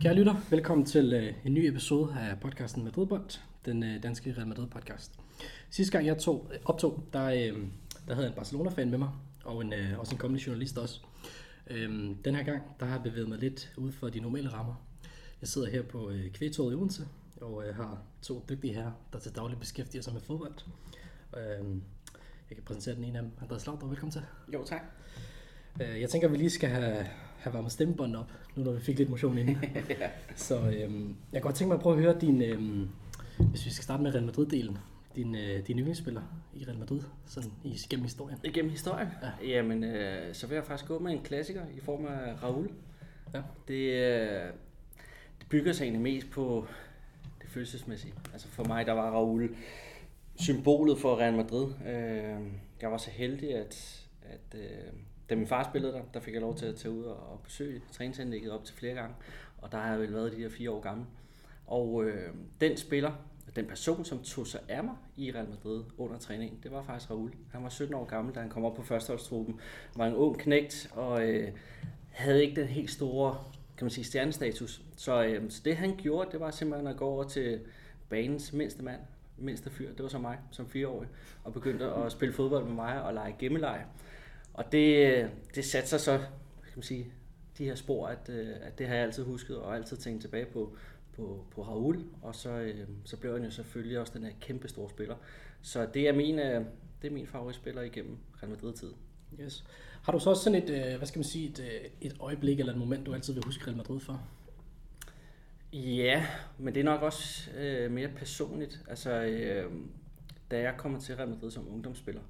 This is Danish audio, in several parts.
Kære lytter, velkommen til øh, en ny episode af podcasten Madridbold, den øh, danske Real Madrid podcast. Sidste gang jeg tog, optog, der, øh, der havde en Barcelona-fan med mig, og en, øh, også en kommende journalist også. Øh, den her gang, der har jeg bevæget mig lidt ud for de normale rammer. Jeg sidder her på øh, Kvægtorvet i Odense, og øh, har to dygtige herrer, der til daglig beskæftiger sig med fodbold. Øh, jeg kan præsentere den ene af dem. Andreas Laudrup, velkommen til. Jo, tak. Øh, Jeg tænker, vi lige skal have, have varmet stemmebåndet op, nu når vi fik lidt motion inden. ja. Så øhm, jeg kunne godt tænke mig at prøve at høre din, øhm, hvis vi skal starte med Real Madrid-delen, din, øh, din yndlingsspiller i Real Madrid, sådan i, gennem historien. Igennem historien? Ja. Ja. Jamen, øh, så vil jeg faktisk gå med en klassiker i form af Raul. Ja. Det, øh, det bygger sig egentlig mest på det følelsesmæssige. Altså for mig, der var Raul symbolet for Real Madrid. Øh, jeg var så heldig, at, at øh, da min far spillede der, der fik jeg lov til at tage ud og, og besøge træningsanlægget op til flere gange. Og der har jeg vel været de her fire år gammel. Og øh, den spiller, den person, som tog sig af mig i Real Madrid under træningen, det var faktisk Raul. Han var 17 år gammel, da han kom op på førsteholdstruppen. Var en ung knægt og øh, havde ikke den helt store kan man sige, stjernestatus. Så, øh, så det han gjorde, det var simpelthen at gå over til banens mindste mand, mindste fyr, det var så mig som fireårig, og begyndte at spille fodbold med mig og lege gemmeleje. Og det, øh, det satte sig så, kan man sige, de her spor, at, øh, at det har jeg altid husket og altid tænkt tilbage på, på, på Raul, og så, øh, så blev han jo selvfølgelig også den her kæmpe store spiller. Så det er min, øh, det er min favoritspiller igennem Real Madrid-tid. Yes. Har du så også sådan et, øh, hvad skal man sige, et, øh, et øjeblik eller et moment, du altid vil huske Real Madrid for? Ja, men det er nok også øh, mere personligt. Altså, øh, da jeg kommer til Real Madrid som ungdomsspiller,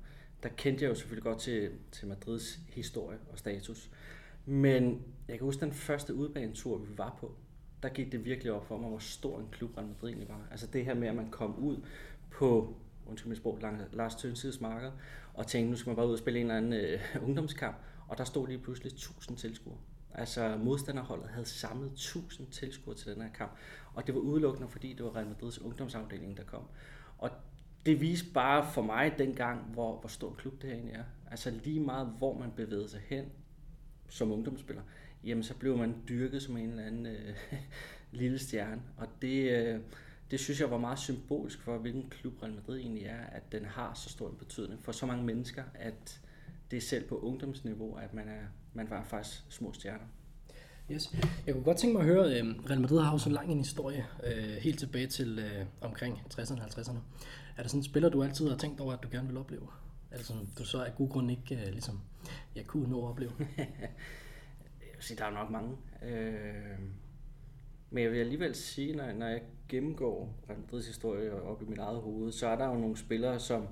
der kendte jeg jo selvfølgelig godt til, til Madrids historie og status. Men jeg kan huske den første udbanetur, vi var på, der gik det virkelig op for mig, hvor stor en klub Real Madrid egentlig var. Altså det her med, at man kom ud på, undskyld mit sprog, Lars Tønsides marked, og tænkte, nu skal man bare ud og spille en eller anden øh, ungdomskamp, og der stod lige pludselig 1000 tilskuere. Altså modstanderholdet havde samlet 1000 tilskuere til den her kamp, og det var udelukkende, fordi det var Real Madrids ungdomsafdeling, der kom. Og det viste bare for mig dengang, hvor, hvor stor en klub det her egentlig er. Altså lige meget, hvor man bevægede sig hen som ungdomsspiller, jamen så blev man dyrket som en eller anden øh, lille stjerne. Og det, øh, det synes jeg var meget symbolisk for, hvilken klub Real Madrid egentlig er, at den har så stor en betydning for så mange mennesker, at det er selv på ungdomsniveau, at man er man var faktisk små stjerner. Yes. Jeg kunne godt tænke mig at høre, øh, Real Madrid har jo så lang en historie, øh, helt tilbage til øh, omkring 60'erne og 50'erne. Er der sådan en spiller, du altid har tænkt over, at du gerne vil opleve? Sådan, du så af god grund ikke øh, ligesom, jeg kunne nå at opleve? sige, der er nok mange. Øh, men jeg vil alligevel sige, når, når jeg gennemgår Real Madrids historie op i mit eget hoved, så er der jo nogle spillere, som,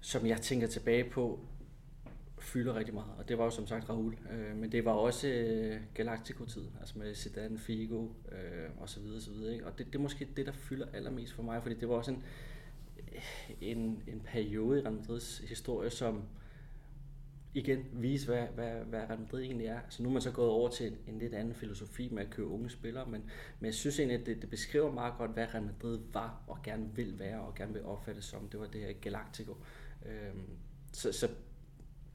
som jeg tænker tilbage på, fylder rigtig meget, og det var jo som sagt Raul, øh, men det var også øh, Galactico-tid, altså med Zidane, Figo øh, og så videre, så videre, ikke? og det, det er måske det, der fylder allermest for mig, fordi det var også en, en, en periode i Real Madrids historie, som igen viser, hvad, hvad, hvad Real Madrid egentlig er. Så nu er man så gået over til en, en lidt anden filosofi med at købe unge spillere, men, men jeg synes egentlig, at det, det beskriver meget godt, hvad Real Madrid var og gerne vil være og gerne vil opfattes som. Det var det her Galactico. Øh, så, så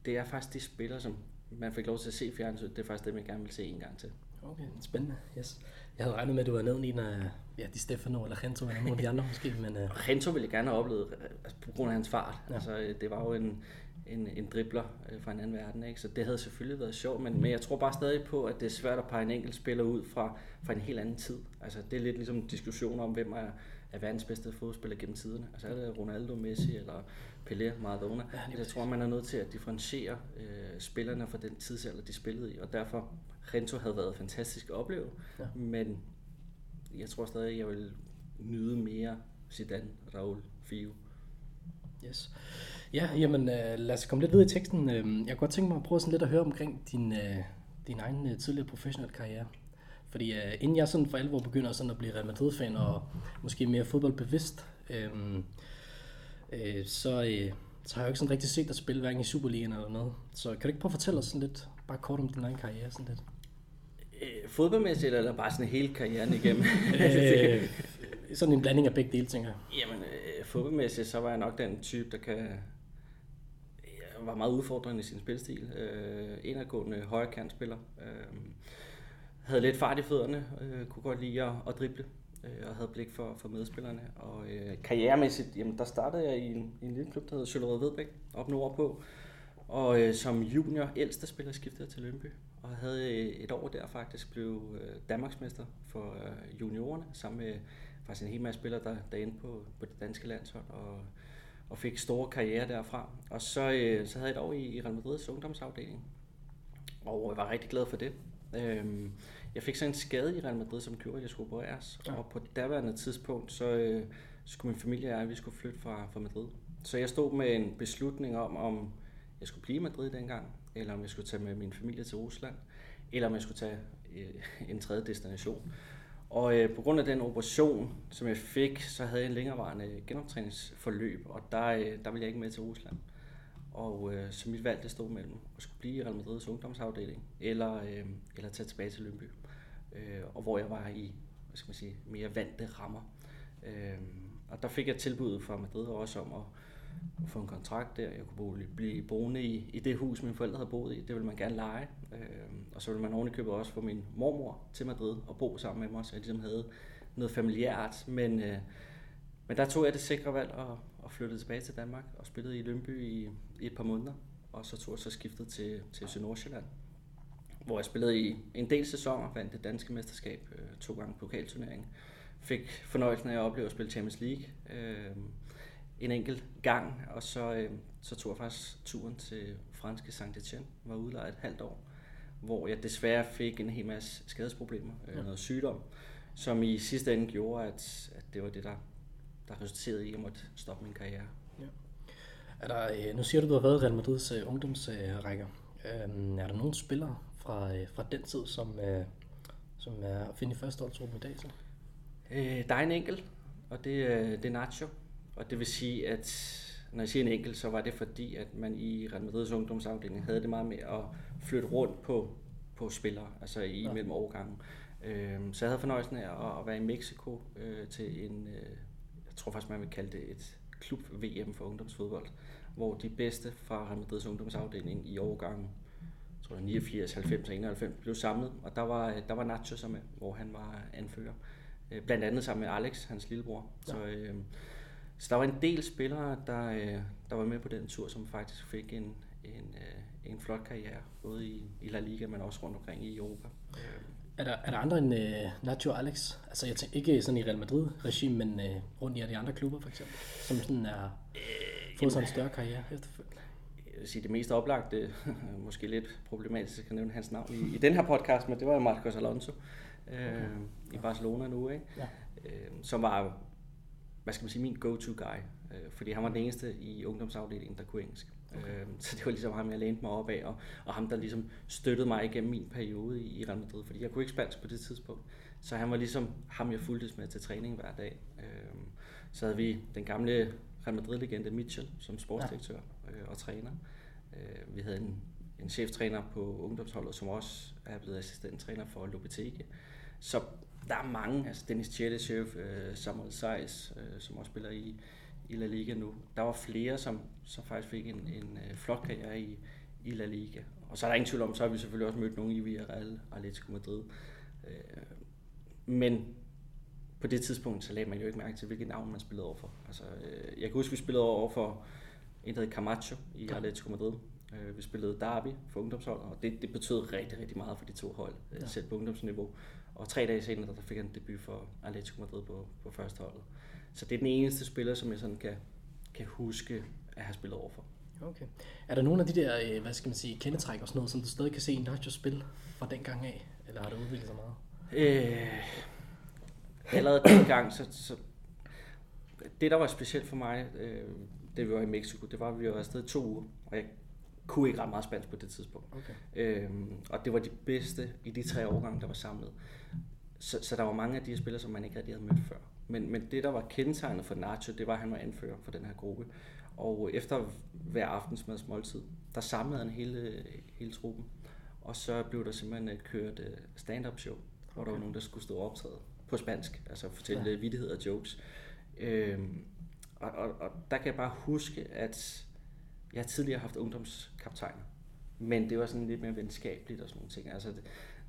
det er faktisk de spillere, som man fik lov til at se fjernsynet. Det er faktisk dem, jeg gerne vil se en gang til. Okay, spændende. Yes. Jeg havde regnet med, at du havde nævnt en af ja, de Stefano eller Gento eller nogle af de andre måske. Men, uh... Gento ville jeg gerne have oplevet altså, på grund af hans fart. Ja. Altså, det var jo en, en, en dribler fra en anden verden, ikke? så det havde selvfølgelig været sjovt, men, men jeg tror bare stadig på, at det er svært at pege en enkelt spiller ud fra, fra en helt anden tid. Altså, det er lidt ligesom en diskussion om, hvem er, er verdens bedste fodspiller gennem tiderne. Altså er det Ronaldo, Messi eller Pelé, Maradona? Ja, jeg tror, man er nødt til at differentiere øh, spillerne fra den tidsalder, de spillede i, og derfor Rento havde været fantastisk at opleve, ja. men jeg tror stadig, jeg vil nyde mere Zidane, Raul, Figo. Yes. Ja, jamen øh, lad os komme lidt videre i teksten. Øh, jeg kunne godt tænke mig at prøve sådan lidt at høre omkring din, øh, din egen øh, tidligere professionelle karriere. Fordi øh, inden jeg sådan for alvor begynder sådan at blive Real Madrid-fan og måske mere fodboldbevidst, øh, øh, så, øh, så har jeg jo ikke sådan rigtig set dig spille, hverken i Superligaen eller noget. Så kan du ikke prøve at fortælle os sådan lidt, bare kort om din egen karriere sådan lidt? Øh, fodboldmæssigt, eller bare sådan hele karrieren igennem? øh, sådan en blanding af begge dele, tænker jeg. Jamen, øh, fodboldmæssigt, så var jeg nok den type, der kan var meget udfordrende i sin spilstil. Øh, indadgående højre kantspiller. Øh, havde lidt fart i fødderne, øh, kunne godt lide at, at drible øh, og havde blik for, for medspillerne. Og øh, karrieremæssigt, jamen, der startede jeg i en, i en lille klub, der hedder Søllerød Vedbæk, op nordpå. Og øh, som junior ældste spiller skiftede jeg til Lønby. Og havde øh, et år der faktisk blev øh, Danmarksmester for øh, juniorerne, sammen med faktisk en hel masse spillere, der, der endte på, på det danske landshold. Og, og fik store karriere derfra. Og så, øh, så havde jeg et år i, Real Madrids ungdomsafdeling. Og jeg var rigtig glad for det. Øh, jeg fik så en skade i Real Madrid, som gjorde, at jeg skulle opereres. Ja. Og på daværende tidspunkt, så øh, skulle min familie og jeg, vi skulle flytte fra, fra Madrid. Så jeg stod med en beslutning om, om jeg skulle blive i Madrid dengang, eller om jeg skulle tage med min familie til Rusland, eller om jeg skulle tage øh, en tredje destination. Og øh, på grund af den operation, som jeg fik, så havde jeg en længerevarende genoptræningsforløb, og der, øh, der ville jeg ikke med til Rusland. Og øh, så mit valg det stod mellem at skulle blive i Real Madrids ungdomsafdeling, eller, øh, eller tage tilbage til Lønby. Øh, og hvor jeg var i hvad skal man sige, mere vante rammer. Øh, og der fik jeg tilbuddet fra Madrid også om at, få en kontrakt der. Jeg kunne bo, blive boende i, i det hus, mine forældre havde boet i. Det ville man gerne lege. Øh, og så ville man ovenikøbet også få min mormor til Madrid og bo sammen med mig, så jeg ligesom havde noget familiært. Men, øh, men der tog jeg det sikre valg og, og flyttede tilbage til Danmark og spillede i Lønby i, i et par måneder. Og så tog jeg så skiftet til, til FC hvor jeg spillede i en del sæsoner, vandt det danske mesterskab øh, to gange på. Fik fornøjelsen af at opleve at spille Champions League øh, en enkelt gang, og så, øh, så tog jeg faktisk turen til franske Saint-Etienne, var udlejet et halvt år, hvor jeg desværre fik en hel masse skadesproblemer, øh, ja. noget sygdom, som i sidste ende gjorde, at, at det var det, der, der resulterede i, at jeg måtte stoppe min karriere. Ja. Er der, øh, nu siger du, du har været i Real Madrids øh, ungdomsrækker. Øh, er der nogle spillere fra, øh, fra den tid, som, øh, som er at finde i første i dag? Så? Øh, der er en enkelt, og det, øh, det er Nacho. Og det vil sige, at når jeg siger en enkelt, så var det fordi, at man i Real Madrids ungdomsafdeling havde det meget med at flytte rundt på, på spillere, altså i ja. mellem årgangen. Øh, så jeg havde fornøjelsen af at, at være i Mexico øh, til en, øh, jeg tror faktisk man vil kalde det et klub-VM for ungdomsfodbold, hvor de bedste fra Real Madrids ungdomsafdeling i årgangen tror jeg, 89, 90 og 91 blev samlet, og der var, der var Nacho med, hvor han var anfører. Øh, blandt andet sammen med Alex, hans lillebror. Ja. Så, øh, så der var en del spillere, der, øh, der var med på den tur, som faktisk fik en, en, øh, en flot karriere, både i, i La Liga, men også rundt omkring i Europa. Øh. Er der, er der andre end uh, Nacho Alex? Altså jeg tænker ikke sådan i Real Madrid-regime, men uh, rundt i de andre klubber for eksempel, som sådan er øh, fået sådan en større karriere efterfølgende? Jeg vil sige, det mest oplagte, måske lidt problematisk, at nævne hans navn i, i den her podcast, men det var Marcos Alonso øh, okay. i Barcelona nu, ikke? Ja. Øh, som var, hvad skal man sige, min go-to guy, øh, fordi han var den eneste i ungdomsafdelingen, der kunne engelsk. Okay. Øh, så det var ligesom ham, jeg lænede mig op af, og, og ham, der ligesom støttede mig igennem min periode i, i Real Madrid, fordi jeg kunne ikke spansk på det tidspunkt. Så han var ligesom ham, jeg fulgtes med til træning hver dag. Øh, så havde vi den gamle Real Madrid-legende Mitchell som sportsdirektør ja. øh, og træner. Øh, vi havde en, en cheftræner på ungdomsholdet, som også er blevet assistenttræner for Lopetegi. Så der er mange, altså Dennis Tjedechev, øh, Samuel Seis, øh, som også spiller i, i La Liga nu. Der var flere, som, som faktisk fik en, en øh, flot karriere i, i La Liga. Og så er der ingen tvivl om, så har vi selvfølgelig også mødt nogle i Villarreal og Atletico Madrid. Øh, men på det tidspunkt, så lagde man jo ikke mærke til, hvilket navn man spillede over for. Altså, øh, jeg kan huske, vi spillede over for en, der hed Camacho i Atletico Madrid. Øh, vi spillede Derby for ungdomsholdet, og det, det betød rigtig, rigtig meget for de to hold, øh, ja. selv på ungdomsniveau. Og tre dage senere, der fik han debut for Atletico Madrid på, på første holdet. Så det er den eneste spiller, som jeg sådan kan, kan huske at have spillet over for. Okay. Er der nogle af de der, øh, hvad skal man sige, kendetræk og sådan noget, som du stadig kan se i Nacho spil fra den gang af? Eller har det udviklet sig meget? Øh, allerede dengang, så, så det der var specielt for mig, øh, det vi var i Mexico, det var, at vi var afsted to uger, og jeg kunne ikke ret meget spansk på det tidspunkt. Okay. Øhm, og det var de bedste i de tre årgange, der var samlet. Så, så der var mange af de her spillere, som man ikke rigtig havde mødt før. Men, men det, der var kendetegnet for Nacho, det var, at han var anfører for den her gruppe. Og efter hver aftensmads måltid, der samlede han hele, hele truppen. Og så blev der simpelthen øh, kørt øh, stand-up show, hvor der var nogen, der skulle stå og optræde på spansk, altså fortælle ja. vittigheder og jokes. Øhm, og, og, og der kan jeg bare huske, at jeg tidligere har haft ungdomskaptajner, men det var sådan lidt mere venskabeligt og sådan nogle ting. Altså det,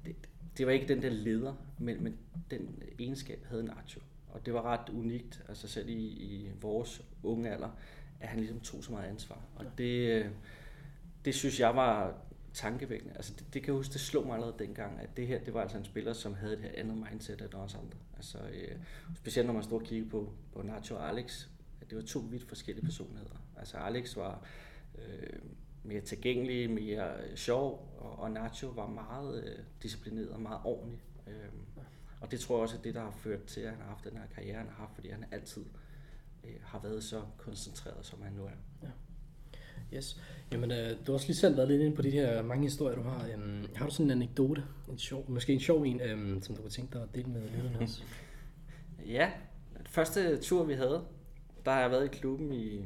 det, det var ikke den der leder, men, men den egenskab havde Nacho. Og det var ret unikt, altså selv i, i vores unge alder, at han ligesom tog så meget ansvar. Og det, det synes jeg var tankevækkende. Altså det, det kan jeg huske, det slog mig allerede dengang, at det her, det var altså en spiller, som havde det her andet mindset end os andre. Altså, øh, specielt når man stod og kiggede på, på Nacho og Alex, at det var to vidt forskellige personligheder. Altså Alex var øh, mere tilgængelig, mere sjov, og, og Nacho var meget øh, disciplineret og meget ordentlig. Øh, og det tror jeg også er det, der har ført til, at han har haft den her karriere, han har haft, fordi han altid øh, har været så koncentreret, som han nu er. Ja. Yes. Jamen, øh, du har også lige selv været lidt inde på de her mange historier, du har. Øhm, har du sådan en anekdote, en sjov, måske en sjov en, øhm, som du kunne tænke dig at dele med lytterne også? ja, første tur vi havde, der har jeg været i klubben i...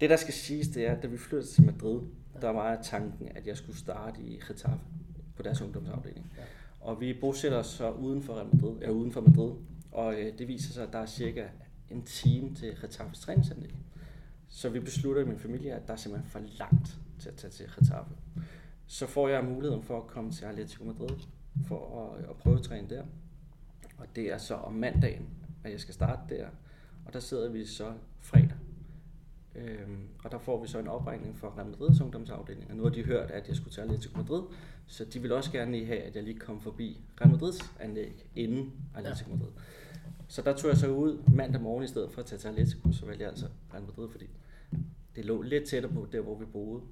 Det der skal siges, det er, at da vi flyttede til Madrid, der var tanken, at jeg skulle starte i Getafe på deres ungdomsafdeling. Ja. Og vi bosætter os så uden for Madrid, ja, uden for Madrid, og øh, det viser sig, at der er cirka en time til Getafes træningsanlæg. Så vi beslutter i min familie, at der er simpelthen for langt til at tage til Getafe. Så får jeg muligheden for at komme til Atletico Madrid for at, at prøve at træne der. Og det er så om mandagen, at jeg skal starte der. Og der sidder vi så fredag. Øhm, og der får vi så en opregning fra Real Madrids ungdomsafdeling. Og nu har de hørt, at jeg skulle til Atletico Madrid, så de vil også gerne lige have, at jeg lige kom forbi Real Madrids anlæg inden Atletico Madrid. Så der tog jeg så ud mandag morgen i stedet for at tage til Atletico, så valgte jeg altså Real Madrid, fordi det lå lidt tættere på der, hvor vi boede.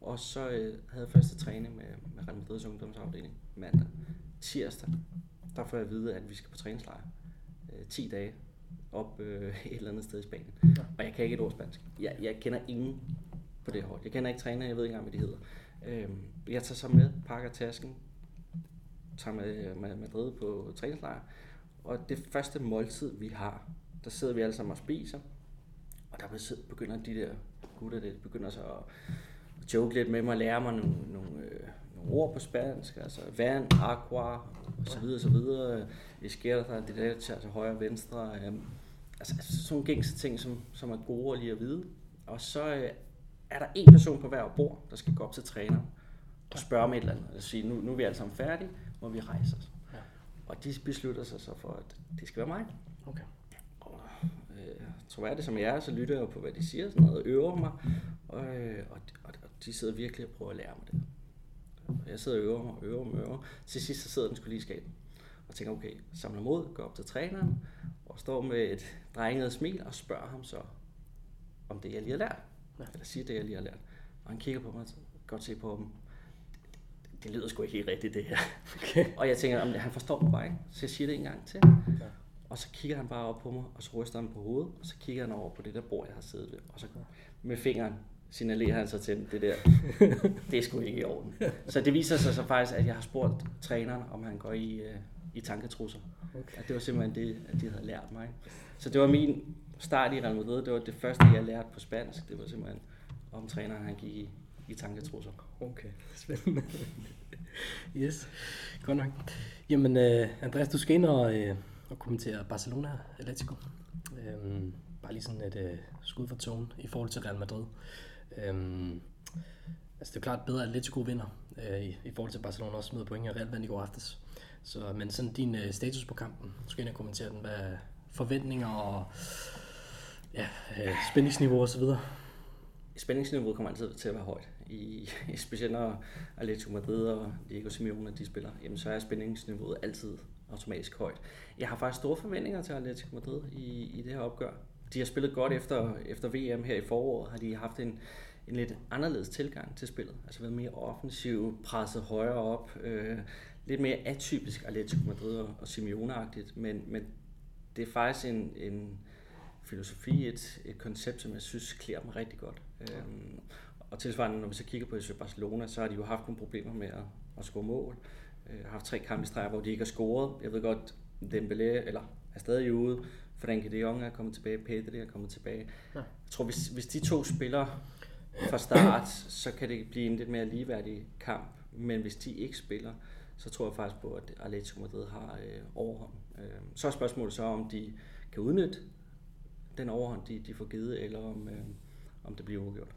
Og så øh, havde jeg første træning med, med Real Madrids ungdomsafdeling mandag. Tirsdag, der får jeg at vide, at vi skal på træningslejr. Øh, 10 dage op øh, et eller andet sted i Spanien. Ja. Og jeg kan ikke et ord spansk. Jeg, jeg kender ingen på det hold. Jeg kender ikke træner, jeg ved ikke engang, hvad de hedder. Øh, jeg tager så med, pakker tasken, tager med, med Madrid på træningslejr, og det første måltid, vi har, der sidder vi alle sammen og spiser, og der begynder de der gutter, det begynder så at joke lidt med mig, lære mig nogle, nogle, øh, nogle ord på spansk, altså vand, aqua, og så videre, så videre. Izquierda, det der til altså højre og venstre. Øh, altså, altså sådan nogle gængse ting, som, som er gode lige at vide. Og så øh, er der en person på hver bord, der skal gå op til træneren og spørge om et eller andet. Altså sige, nu, nu er vi alle sammen færdige, må vi rejse os. Ja. Og de beslutter sig så for, at det skal være mig. Okay. Og øh, troværdigt som jeg er, så lytter jeg på, hvad de siger, sådan noget, og øver mig. Og, øh, og, og, og de sidder virkelig og prøver at lære mig det. Jeg sidder og øver mig, øver mig, øver Til sidst så sidder den skulle lige i skabet. Og tænker, okay, samler mod, går op til træneren, og står med et drenget smil og spørger ham så, om det jeg lige har lært. Ja. Eller siger det jeg lige har lært. Og han kigger på mig og godt se på ham. Det, det lyder sgu ikke helt rigtigt det her. Okay. og jeg tænker, om han forstår mig bare ikke, så jeg siger det en gang til. Ja. Og så kigger han bare op på mig, og så ryster han på hovedet, og så kigger han over på det der bord, jeg har siddet ved. Og så med fingeren signalerer han så til det der. det er sgu ikke i orden. Så det viser sig så faktisk, at jeg har spurgt træneren, om han går i, uh, i tanketrusser. Okay. At det var simpelthen det, at de havde lært mig. Så det var min start i Real Madrid. Det var det første, jeg lærte på spansk. Det var simpelthen, om træneren han gik i, i tanketrusser. Okay, spændende. yes, godt nok. Jamen, uh, Andreas, du skal ind og, uh, og kommentere Barcelona Atletico. Um, bare lige sådan et uh, skud for togen i forhold til Real Madrid. Øhm, altså det er klart bedre, at Atletico vinder øh, i, i forhold til Barcelona også med point og Real vandt i går aftes. Så, men sådan din øh, status på kampen, du skal ind og kommentere den, hvad forventninger og ja, øh, spændingsniveau og så videre. Spændingsniveauet kommer altid til at være højt. I, specielt når Atletico Madrid og Diego Simeone de spiller, jamen så er spændingsniveauet altid automatisk højt. Jeg har faktisk store forventninger til Atletico Madrid i, i det her opgør de har spillet godt efter, efter VM her i foråret, har de haft en, en lidt anderledes tilgang til spillet. Altså været mere offensiv, presset højere op, øh, lidt mere atypisk Atletico Madrid og, Simeone-agtigt, men, men det er faktisk en, en filosofi, et, et koncept, som jeg synes klæder dem rigtig godt. Øhm, og tilsvarende, når vi så kigger på FC Barcelona, så har de jo haft nogle problemer med at, at score mål. Øh, har haft tre kampe i streg, hvor de ikke har scoret. Jeg ved godt, Dembélé, eller er stadig ude, Frenkie de Jong er kommet tilbage, Pedri er kommet tilbage. Ja. Jeg tror, hvis, hvis de to spiller fra start, så kan det blive en lidt mere ligeværdig kamp. Men hvis de ikke spiller, så tror jeg faktisk på, at Atletico Madrid har øh, overhånd. Øh, så er spørgsmålet så, om de kan udnytte den overhånd, de, de får givet, eller om, øh, om det bliver uafgjort.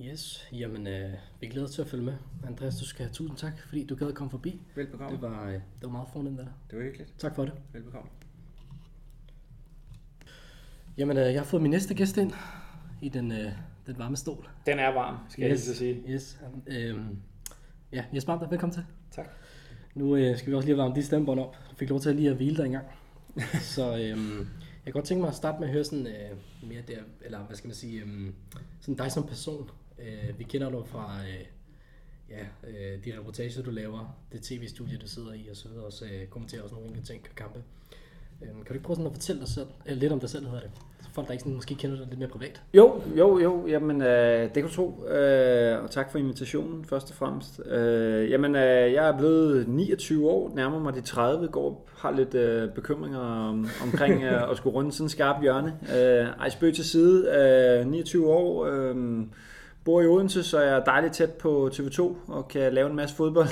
Yes, jamen øh, vi glæder os til at følge med. Andreas, du skal have tusind tak, fordi du gad at komme forbi. Velbekomme. Det var, øh, det var meget fornemt af dig. Det var hyggeligt. Tak for det. Velbekomme. Jamen, øh, jeg har fået min næste gæst ind i den, øh, den varme stol. Den er varm, skal yes. jeg lige sige. Yes. Øh, ja, Jesper velkommen til. Tak. Nu øh, skal vi også lige varme de stemmebånd op. Du fik lov til at lige at hvile dig en gang. Så øh, jeg kan godt tænke mig at starte med at høre sådan øh, mere der, eller hvad skal man sige, øh, sådan dig som person. Øh, vi kender dig fra øh, ja, øh, de reportager, du laver, det tv-studie, du sidder i, og så videre, også øh, kommenterer også nogle enkelte ting og kampe. Øh, kan du ikke prøve sådan at fortælle dig selv, eller lidt om dig selv, hedder det? Så folk, der ikke sådan, måske kender dig lidt mere privat. Jo, jo, jo, jamen øh, det kan du tro, øh, og tak for invitationen først og fremmest. Øh, jamen øh, jeg er blevet 29 år, nærmer mig de 30, går har lidt øh, bekymringer om, omkring øh, at skulle runde sådan en skarp hjørne. Øh, ej, spøg til side, øh, 29 år, øh, bor i Odense, så jeg er dejligt tæt på TV2 og kan lave en masse fodbold.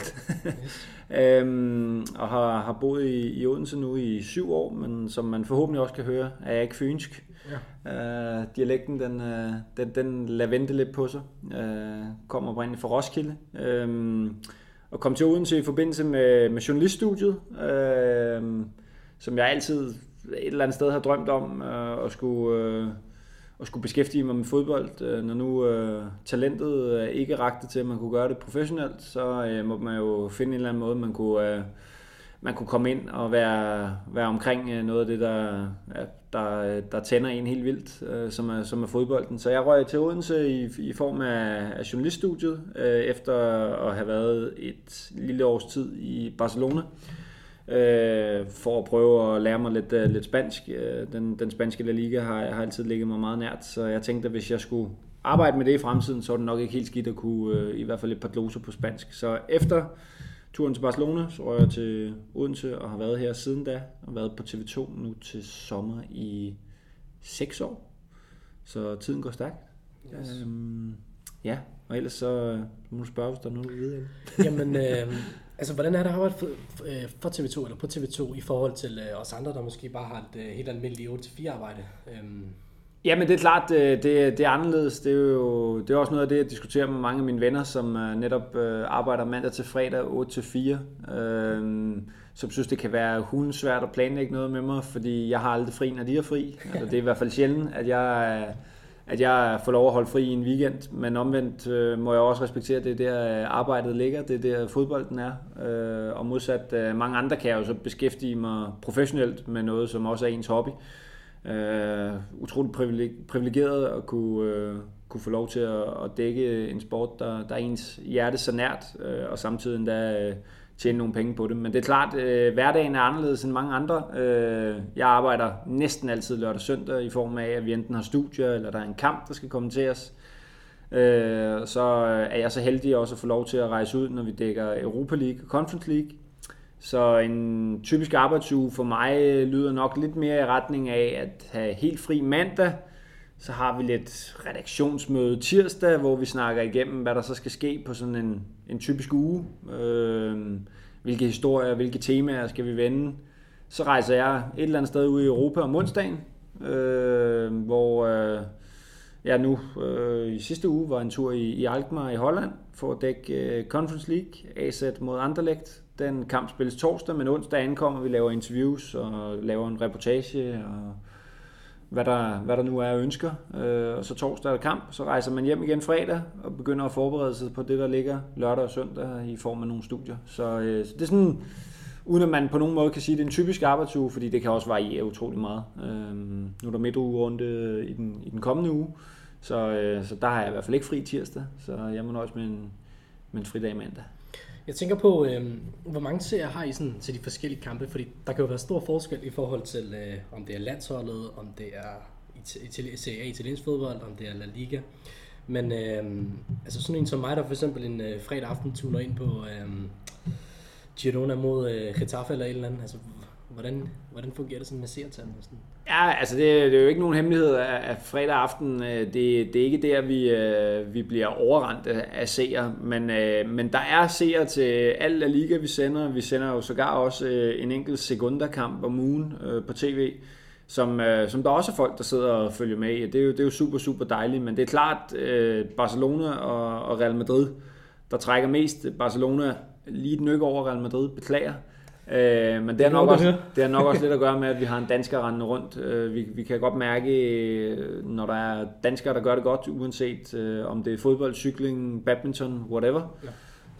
Yes. øhm, og har, har boet i, i Odense nu i syv år, men som man forhåbentlig også kan høre, er jeg ikke fynsk. Ja. Øh, dialekten, den, øh, den, den lader vente lidt på sig. Øh, kommer oprindeligt fra Roskilde. Øh, og kom til Odense i forbindelse med, med journaliststudiet, øh, som jeg altid et eller andet sted har drømt om øh, at skulle... Øh, at skulle beskæftige mig med fodbold. Øh, når nu øh, talentet øh, ikke rakte til, at man kunne gøre det professionelt, så øh, må man jo finde en eller anden måde, man kunne, øh, man kunne komme ind og være, være omkring øh, noget af det, der, ja, der, der tænder en helt vildt, øh, som, er, som er fodbolden. Så jeg røg til Odense i, i form af, af journaliststudiet, øh, efter at have været et lille års tid i Barcelona øh, for at prøve at lære mig lidt, uh, lidt spansk. Øh, den, den spanske La Liga har, har altid ligget mig meget nært, så jeg tænkte, at hvis jeg skulle arbejde med det i fremtiden, så var det nok ikke helt skidt at kunne uh, i hvert fald et par gloser på spansk. Så efter turen til Barcelona, så røg jeg til Odense og har været her siden da, og været på TV2 nu til sommer i 6 år. Så tiden går stærkt. Yes. Øhm, ja, og ellers så må du spørge, hvis der er noget, du vide. Jamen, øh, Altså, hvordan er det at arbejde for, øh, for TV2 eller på TV2 i forhold til øh, os andre, der måske bare har et øh, helt almindeligt 8-4 arbejde? Øhm. Ja, men det er klart, øh, det, det, er anderledes. Det er jo det er også noget af det, jeg diskuterer med mange af mine venner, som øh, netop uh, arbejder mandag til fredag 8-4. øh, som synes, det kan være hundesvært at planlægge noget med mig, fordi jeg har aldrig fri, når de er fri. Altså, det er i hvert fald sjældent, at jeg at jeg får lov at holde fri i en weekend, men omvendt øh, må jeg også respektere, at det er der øh, arbejdet ligger, det er der fodbolden er. Øh, og modsat øh, mange andre kan jeg jo så beskæftige mig professionelt med noget, som også er ens hobby. Øh, utroligt privilegeret at kunne, øh, kunne få lov til at, at dække en sport, der, der er ens hjerte så nært, øh, og samtidig endda... Øh, tjene nogle penge på det. Men det er klart, øh, hverdagen er anderledes end mange andre. Øh, jeg arbejder næsten altid lørdag og søndag i form af, at vi enten har studier, eller der er en kamp, der skal kommenteres. Øh, så øh, er jeg så heldig også at få lov til at rejse ud, når vi dækker Europa League og Conference League. Så en typisk arbejdsuge for mig øh, lyder nok lidt mere i retning af at have helt fri mandag, så har vi lidt redaktionsmøde tirsdag, hvor vi snakker igennem, hvad der så skal ske på sådan en, en typisk uge. Øh, hvilke historier, hvilke temaer skal vi vende. Så rejser jeg et eller andet sted ud i Europa om onsdagen, øh, hvor øh, jeg nu øh, i sidste uge var en tur i, i Alkmaar i Holland for at dække øh, Conference League, AZ mod Anderlecht. Den kamp spilles torsdag, men onsdag ankommer vi laver interviews og laver en reportage og hvad der, hvad der nu er ønsker. Øh, og så torsdag er der kamp, så rejser man hjem igen fredag og begynder at forberede sig på det, der ligger lørdag og søndag i form af nogle studier. Så, øh, så det er sådan, uden at man på nogen måde kan sige, at det er en typisk arbejdsuge, fordi det kan også variere utrolig meget. Øh, nu er der midtugerunde i den, i den kommende uge, så, øh, så der har jeg i hvert fald ikke fri tirsdag, så jeg må nøjes med en, med en fridag mandag. Jeg tænker på, øh, hvor mange serier har I sådan, til de forskellige kampe? Fordi der kan jo være stor forskel i forhold til, øh, om det er landsholdet, om det er Serie A, italiensk fodbold, om det er La Liga. Men øh, altså sådan en som mig, der for eksempel en øh, fredag aften tuner ind på øh, Girona mod øh, Getafe eller et eller andet. Altså, Hvordan, hvordan fungerer det sådan med seertallene? Sådan? Ja, altså det, det er jo ikke nogen hemmelighed, at fredag aften, øh, det, det er ikke der, vi, øh, vi bliver overrendt af seere, men, øh, men der er seere til al af Liga, vi sender. Vi sender jo sågar også en enkelt sekunderkamp om ugen på tv, som, som der også er folk, der sidder og følger med i. Det er jo, det er jo super, super dejligt, men det er klart Barcelona og, og Real Madrid, der trækker mest. Barcelona lige et nykke over Real Madrid, beklager. Øh, men det er, nok også, det er nok også lidt at gøre med, at vi har en dansker rendende rundt. Øh, vi, vi kan godt mærke, øh, når der er danskere, der gør det godt, uanset øh, om det er fodbold, cykling, badminton, whatever. Ja.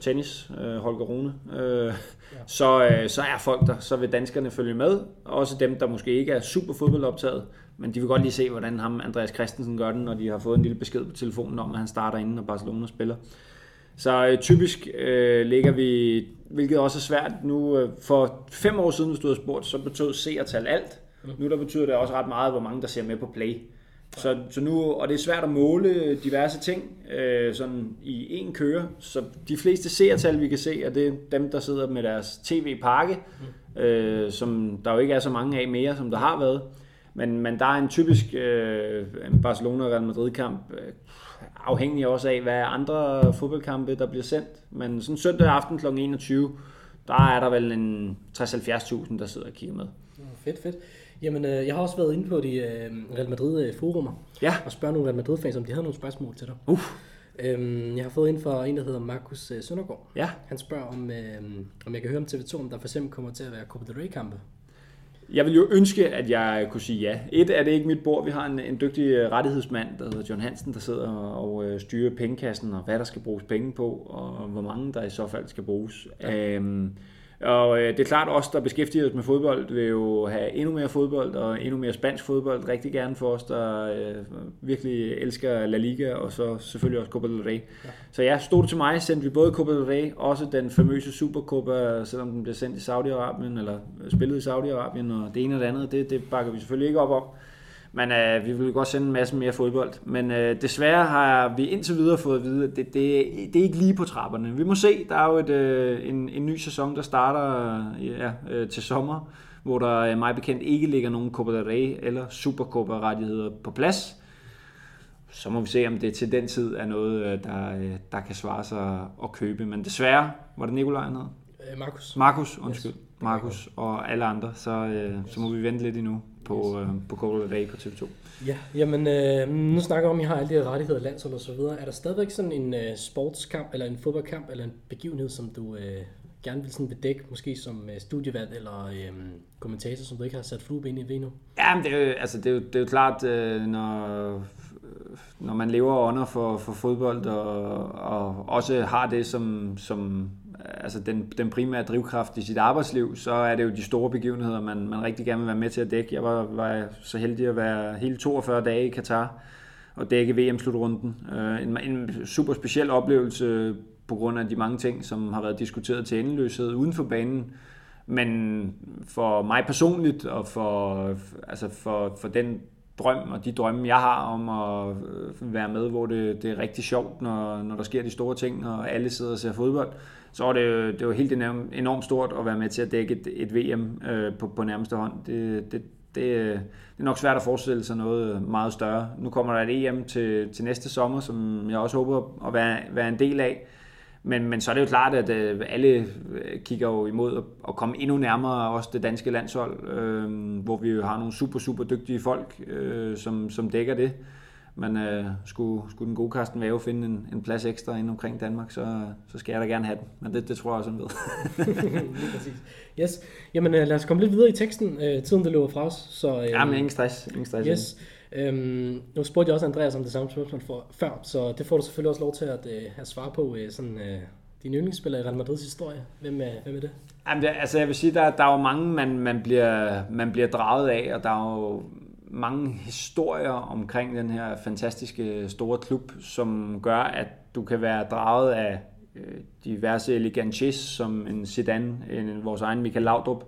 Tennis, øh, Holger Rune. Øh, ja. så, øh, så er folk der, så vil danskerne følge med. Også dem, der måske ikke er super fodboldoptaget, men de vil godt lige se, hvordan ham Andreas Christensen gør det, når de har fået en lille besked på telefonen om, at han starter inden, når Barcelona spiller. Så øh, typisk øh, ligger vi, hvilket også er svært nu, øh, for fem år siden, hvis du havde spurgt, så betød seertal alt. Mm. Nu der betyder det også ret meget, hvor mange der ser med på play. Så, så nu, og det er svært at måle diverse ting øh, sådan i en køre. Så de fleste seertal, vi kan se, er det dem, der sidder med deres tv-pakke, mm. øh, som der jo ikke er så mange af mere, som der har været. Men, men der er en typisk øh, Barcelona-Real Madrid-kamp, øh, afhængig også af, hvad andre fodboldkampe, der bliver sendt. Men sådan søndag aften kl. 21, der er der vel en 60-70.000, der sidder og kigger med. Fedt, fedt. Jamen, øh, jeg har også været inde på de øh, Real Madrid-forumer ja. og spørge nogle Real Madrid-fans, om de havde nogle spørgsmål til dig. Uh. Øhm, jeg har fået ind fra en, der hedder Markus øh, Søndergaard. Ja. Han spørger, om, øh, om jeg kan høre om TV2, om der for eksempel kommer til at være Copa del Rey-kampe. Jeg vil jo ønske, at jeg kunne sige ja. Et er det ikke mit bord. Vi har en, en dygtig øh, rettighedsmand, der hedder John Hansen, der sidder og øh, styrer pengekassen, og hvad der skal bruges penge på, og hvor mange der i så fald skal bruges. Ja. Øhm, og øh, det er klart, os, der beskæftiger os med fodbold, vil jo have endnu mere fodbold og endnu mere spansk fodbold. Rigtig gerne for os, der øh, virkelig elsker La Liga og så selvfølgelig også Copa del Rey. Ja. Så ja, stod det til mig, sendte vi både Copa del Rey, også den famøse Supercopa, selvom den bliver sendt i Saudi-Arabien, eller spillet i Saudi-Arabien, og det ene og det andet, det, det bakker vi selvfølgelig ikke op om. Men øh, vi vil godt sende en masse mere fodbold. Men øh, desværre har vi indtil videre fået at vide, at det, det, det er ikke lige på trapperne. Vi må se, der er jo et, øh, en, en ny sæson, der starter ja, øh, til sommer, hvor der øh, mig bekendt ikke ligger nogen Copa del Rey eller Supercopa-rettigheder på plads. Så må vi se, om det til den tid er noget, øh, der, øh, der kan svare sig at købe. Men desværre, var det Nikolaj, han hed? Markus. Markus, undskyld. Yes. Markus og alle andre, så, øh, så må vi vente lidt endnu på, øh, på Cold Day på TV2. Ja, jamen øh, nu snakker om, at I har alle de her rettigheder, landshold og så videre. Er der stadigvæk sådan en øh, sportskamp, eller en fodboldkamp, eller en begivenhed, som du øh, gerne vil sådan bedække, måske som øh, studievalg eller øh, kommentator, som du ikke har sat flueben i endnu? Ja, men det er jo, altså, det er jo, det er jo klart, øh, når, når man lever under for, for fodbold, og, og også har det som, som Øh, altså den, den primære drivkraft i sit arbejdsliv, så er det jo de store begivenheder, man, man rigtig gerne vil være med til at dække. Jeg var, var så heldig at være hele 42 dage i Katar og dække VM-slutrunden. Øh, en, en super speciel oplevelse på grund af de mange ting, som har været diskuteret til endeløshed uden for banen. Men for mig personligt og for, altså for, for den drøm og de drømme, jeg har om at øh, være med, hvor det, det er rigtig sjovt, når, når der sker de store ting, og alle sidder og ser fodbold, så var det jo, det var helt enormt stort at være med til at dække et, et VM øh, på, på nærmeste hånd. Det, det, det, det er nok svært at forestille sig noget meget større. Nu kommer der et EM til, til næste sommer, som jeg også håber at være, være en del af. Men, men så er det jo klart, at øh, alle øh, kigger jo imod at, at komme endnu nærmere også det danske landshold, øh, hvor vi jo har nogle super, super dygtige folk, øh, som, som dækker det. Men øh, skulle, skulle den gode Carsten Vave finde en, en plads ekstra ind omkring Danmark, så, så skal jeg da gerne have den. Men det, det tror jeg også, han ved. Lige præcis. Yes. Jamen øh, lad os komme lidt videre i teksten. Øh, tiden der løber fra os. Så, øh, ja, men ingen stress. Ingen stress yes. Øhm, nu spurgte jeg også Andreas om det samme spørgsmål for, før, så det får du selvfølgelig også lov til at, øh, at svare på. Øh, sådan, øh, din yndlingsspiller i Real Madrids historie. Hvem er, hvem er det? Jamen, det, altså jeg vil sige, der, der er jo mange, man, man, bliver, man bliver draget af, og der er jo mange historier omkring den her fantastiske store klub, som gør, at du kan være draget af øh, diverse eleganches, som en sedan, en, vores egen Michael Laudrup.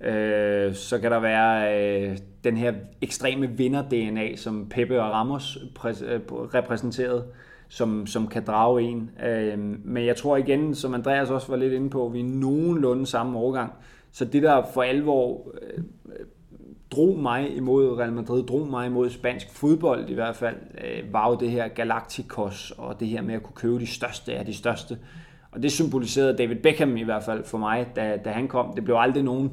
Øh, så kan der være øh, den her ekstreme vinder-DNA, som Pepe og Ramos øh, repræsenterede, som, som kan drage en. Øh, men jeg tror igen, som Andreas også var lidt inde på, vi er nogenlunde samme årgang. Så det, der for alvor drog mig imod Real Madrid, drog mig imod spansk fodbold i hvert fald, øh, var jo det her Galacticos og det her med at kunne købe de største af de største. Og det symboliserede David Beckham i hvert fald for mig, da, da han kom. Det blev aldrig nogen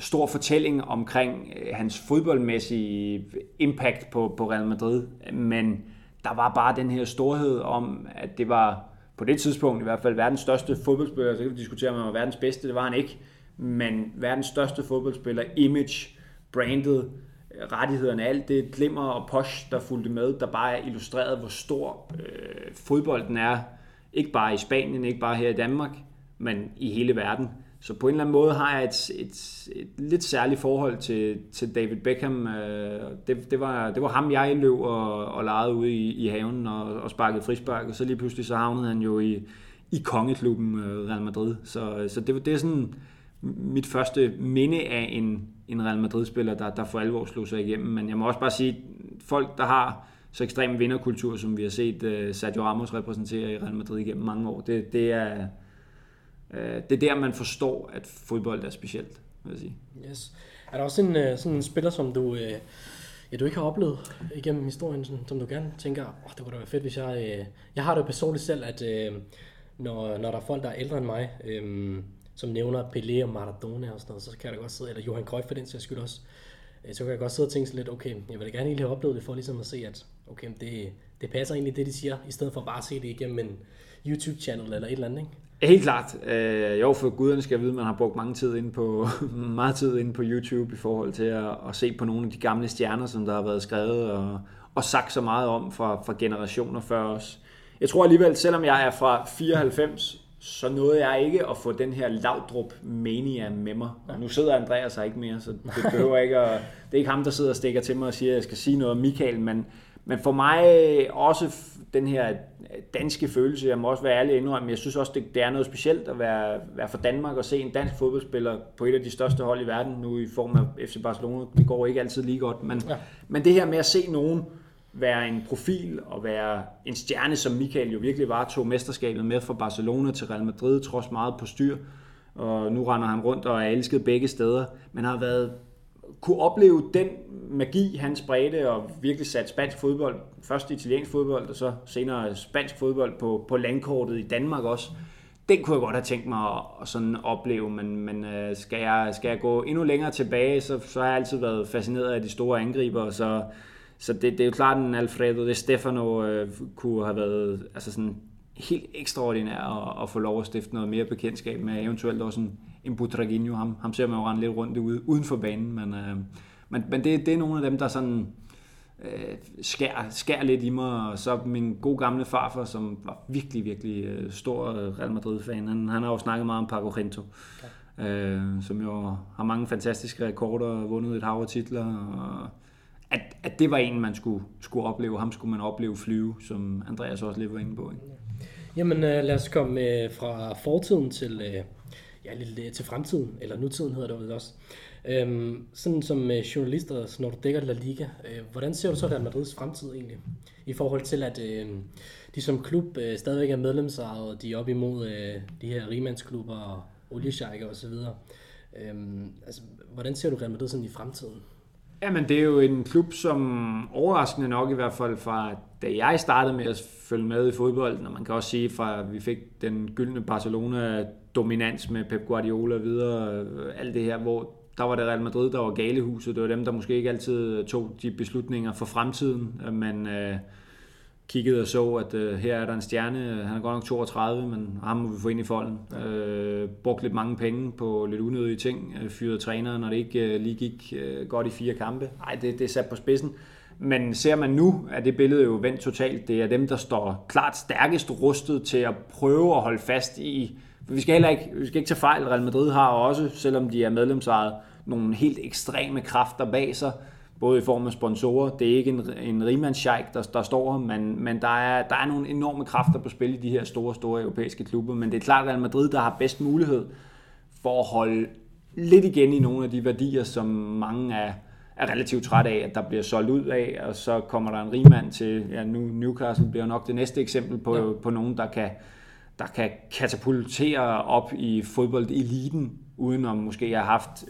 stor fortælling omkring øh, hans fodboldmæssige impact på, på Real Madrid, men der var bare den her storhed om, at det var på det tidspunkt i hvert fald verdens største fodboldspiller, så kan vi diskutere, om han var verdens bedste, det var han ikke, men verdens største fodboldspiller, image, brandet, øh, rettighederne, alt det glimmer og posh, der fulgte med, der bare er illustreret, hvor stor øh, fodbolden er, ikke bare i Spanien, ikke bare her i Danmark, men i hele verden. Så på en eller anden måde har jeg et, et, et lidt særligt forhold til, til David Beckham. Øh, det, det, var, det var ham, jeg løb og, og legede ude i, i haven og, og sparkede frispark, og så lige pludselig så havnede han jo i, i kongeklubben øh, Real Madrid. Så, så det, det er sådan mit første minde af en, en Real Madrid-spiller, der, der for alvor slog sig igennem. Men jeg må også bare sige, folk, der har så ekstrem vinderkultur, som vi har set uh, Sergio Ramos repræsentere i Real Madrid igennem mange år, det, det, er, uh, det er der, man forstår, at fodbold er specielt, vil jeg sige. Yes. Er der også en uh, sådan en spiller, som du, uh, ja, du ikke har oplevet igennem historien, sådan, som du gerne tænker, oh, det kunne da være fedt, hvis jeg... Uh, jeg har det personligt selv, at uh, når, når der er folk, der er ældre end mig, um, som nævner Pelé og Maradona og sådan noget, så kan jeg da godt sidde, eller Johan Cruyff for den sags skyld også, øh, så kan jeg godt sidde og tænke lidt, okay, jeg vil da gerne egentlig have oplevet det for ligesom at se, at okay, det, det passer egentlig det, de siger, i stedet for bare at se det igennem en YouTube-channel eller et eller andet, ikke? Helt klart. Øh, jo, for guderne skal vide, at man har brugt mange tid inde på, meget tid inde på YouTube i forhold til at, at se på nogle af de gamle stjerner, som der har været skrevet og, og sagt så meget om fra, fra generationer før os. Jeg tror alligevel, selvom jeg er fra 94, så nåede jeg ikke at få den her Laudrup mania med mig. Og nu sidder Andreas her ikke mere, så det behøver ikke at, det er ikke ham, der sidder og stikker til mig og siger, at jeg skal sige noget om Michael, men, men for mig også den her danske følelse, jeg må også være ærlig indrømme, jeg synes også, det, det er noget specielt at være, være for Danmark og se en dansk fodboldspiller på et af de største hold i verden, nu i form af FC Barcelona. Det går ikke altid lige godt, men, ja. men det her med at se nogen, være en profil og være en stjerne, som Michael jo virkelig var, tog mesterskabet med fra Barcelona til Real Madrid, trods meget på styr. Og nu render han rundt og er elsket begge steder. Men har været kunne opleve den magi, han spredte og virkelig sat spansk fodbold, først italiensk fodbold, og så senere spansk fodbold på, på landkortet i Danmark også. Den kunne jeg godt have tænkt mig at, at sådan opleve, men, men øh, skal, jeg, skal jeg gå endnu længere tilbage, så, så har jeg altid været fascineret af de store angriber, så så det, det er jo klart, at Alfredo de Stefano øh, kunne have været altså sådan helt ekstraordinær at, at få lov at stifte noget mere bekendtskab med, eventuelt også en, en Butraguinho. Ham, ham ser man jo rende lidt rundt ude, uden for banen, men, øh, men, men det, det er nogle af dem, der sådan øh, skær, skær lidt i mig. Og så min gode gamle farfar, som var virkelig, virkelig øh, stor Real Madrid-fan, han, han har jo snakket meget om Paco Gento. Ja. Øh, som jo har mange fantastiske rekorder vundet et hav af titler. Og, at, at det var en, man skulle, skulle opleve. Ham skulle man opleve flyve, som Andreas også lidt var inde på. Ikke? Jamen øh, lad os komme øh, fra fortiden til, øh, ja, lidt, øh, til fremtiden, eller nutiden hedder det vel også. Øhm, sådan som øh, journalister, når du dækker La Liga, øh, hvordan ser du så Real Madrids fremtid egentlig? I forhold til, at øh, de som klub øh, stadigvæk er medlemsejet, de er op imod øh, de her rimandsklubber og oliesjejker osv. Øhm, altså, hvordan ser du Real Madrid sådan i fremtiden? Jamen, det er jo en klub, som overraskende nok i hvert fald fra da jeg startede med at følge med i fodbold, og man kan også sige fra at vi fik den gyldne Barcelona-dominans med Pep Guardiola og videre, øh, alt det her, hvor der var det Real Madrid, der var galehuset. Det var dem, der måske ikke altid tog de beslutninger for fremtiden, øh, men øh, kiggede og så, at øh, her er der en stjerne. Han er godt nok 32, men ham må vi få ind i folden. Øh, brugt lidt mange penge på lidt unødige ting. Øh, fyret træneren, når det ikke øh, lige gik øh, godt i fire kampe. Nej, det, det er sat på spidsen. Men ser man nu, er det billede jo vendt totalt. Det er dem, der står klart stærkest rustet til at prøve at holde fast i... For vi skal heller ikke, vi skal ikke tage fejl. Real Madrid har også, selvom de er medlemsejet, nogle helt ekstreme kræfter bag sig både i form af sponsorer. Det er ikke en, en rigmandssjejk, der, der står her, men, men der, er, der er nogle enorme kræfter på spil i de her store, store europæiske klubber. Men det er klart, at Real Madrid, der har bedst mulighed for at holde lidt igen i nogle af de værdier, som mange er, er relativt træt af, at der bliver solgt ud af, og så kommer der en rigmand til, ja nu Newcastle bliver nok det næste eksempel på, ja. på nogen, der kan, der kan katapultere op i fodboldeliten, uden om måske have haft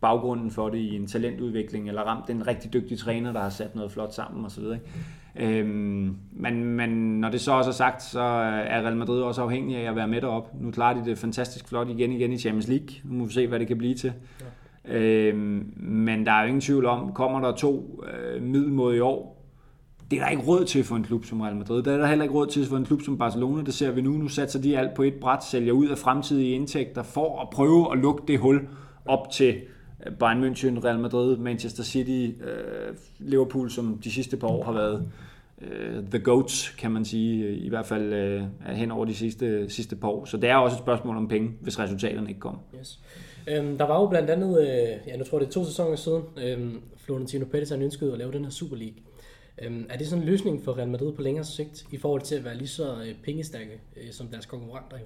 baggrunden for det i en talentudvikling, eller ramt en rigtig dygtig træner, der har sat noget flot sammen osv. Øhm, men, men når det så også er sagt, så er Real Madrid også afhængig af at være med derop. Nu klarer de det fantastisk flot igen igen i Champions League. Nu må vi se, hvad det kan blive til. Ja. Øhm, men der er jo ingen tvivl om, kommer der to øh, middelmåde i år, det er der ikke råd til for en klub som Real Madrid. Der er der heller ikke råd til for en klub som Barcelona. Det ser vi nu. Nu satser de alt på et bræt, sælger ud af fremtidige indtægter for at prøve at lukke det hul op til Bayern München, Real Madrid, Manchester City, øh, Liverpool, som de sidste par år har været øh, the goats, kan man sige, i hvert fald øh, hen over de sidste, sidste par år. Så det er også et spørgsmål om penge, hvis resultaterne ikke kommer. Yes. Øhm, der var jo blandt andet, øh, ja, nu tror jeg det er to sæsoner siden, øhm, Florentino Pérez han ønskede at lave den her Super League. Øhm, er det sådan en løsning for Real Madrid på længere sigt, i forhold til at være lige så øh, pengestærke øh, som deres konkurrenter jo?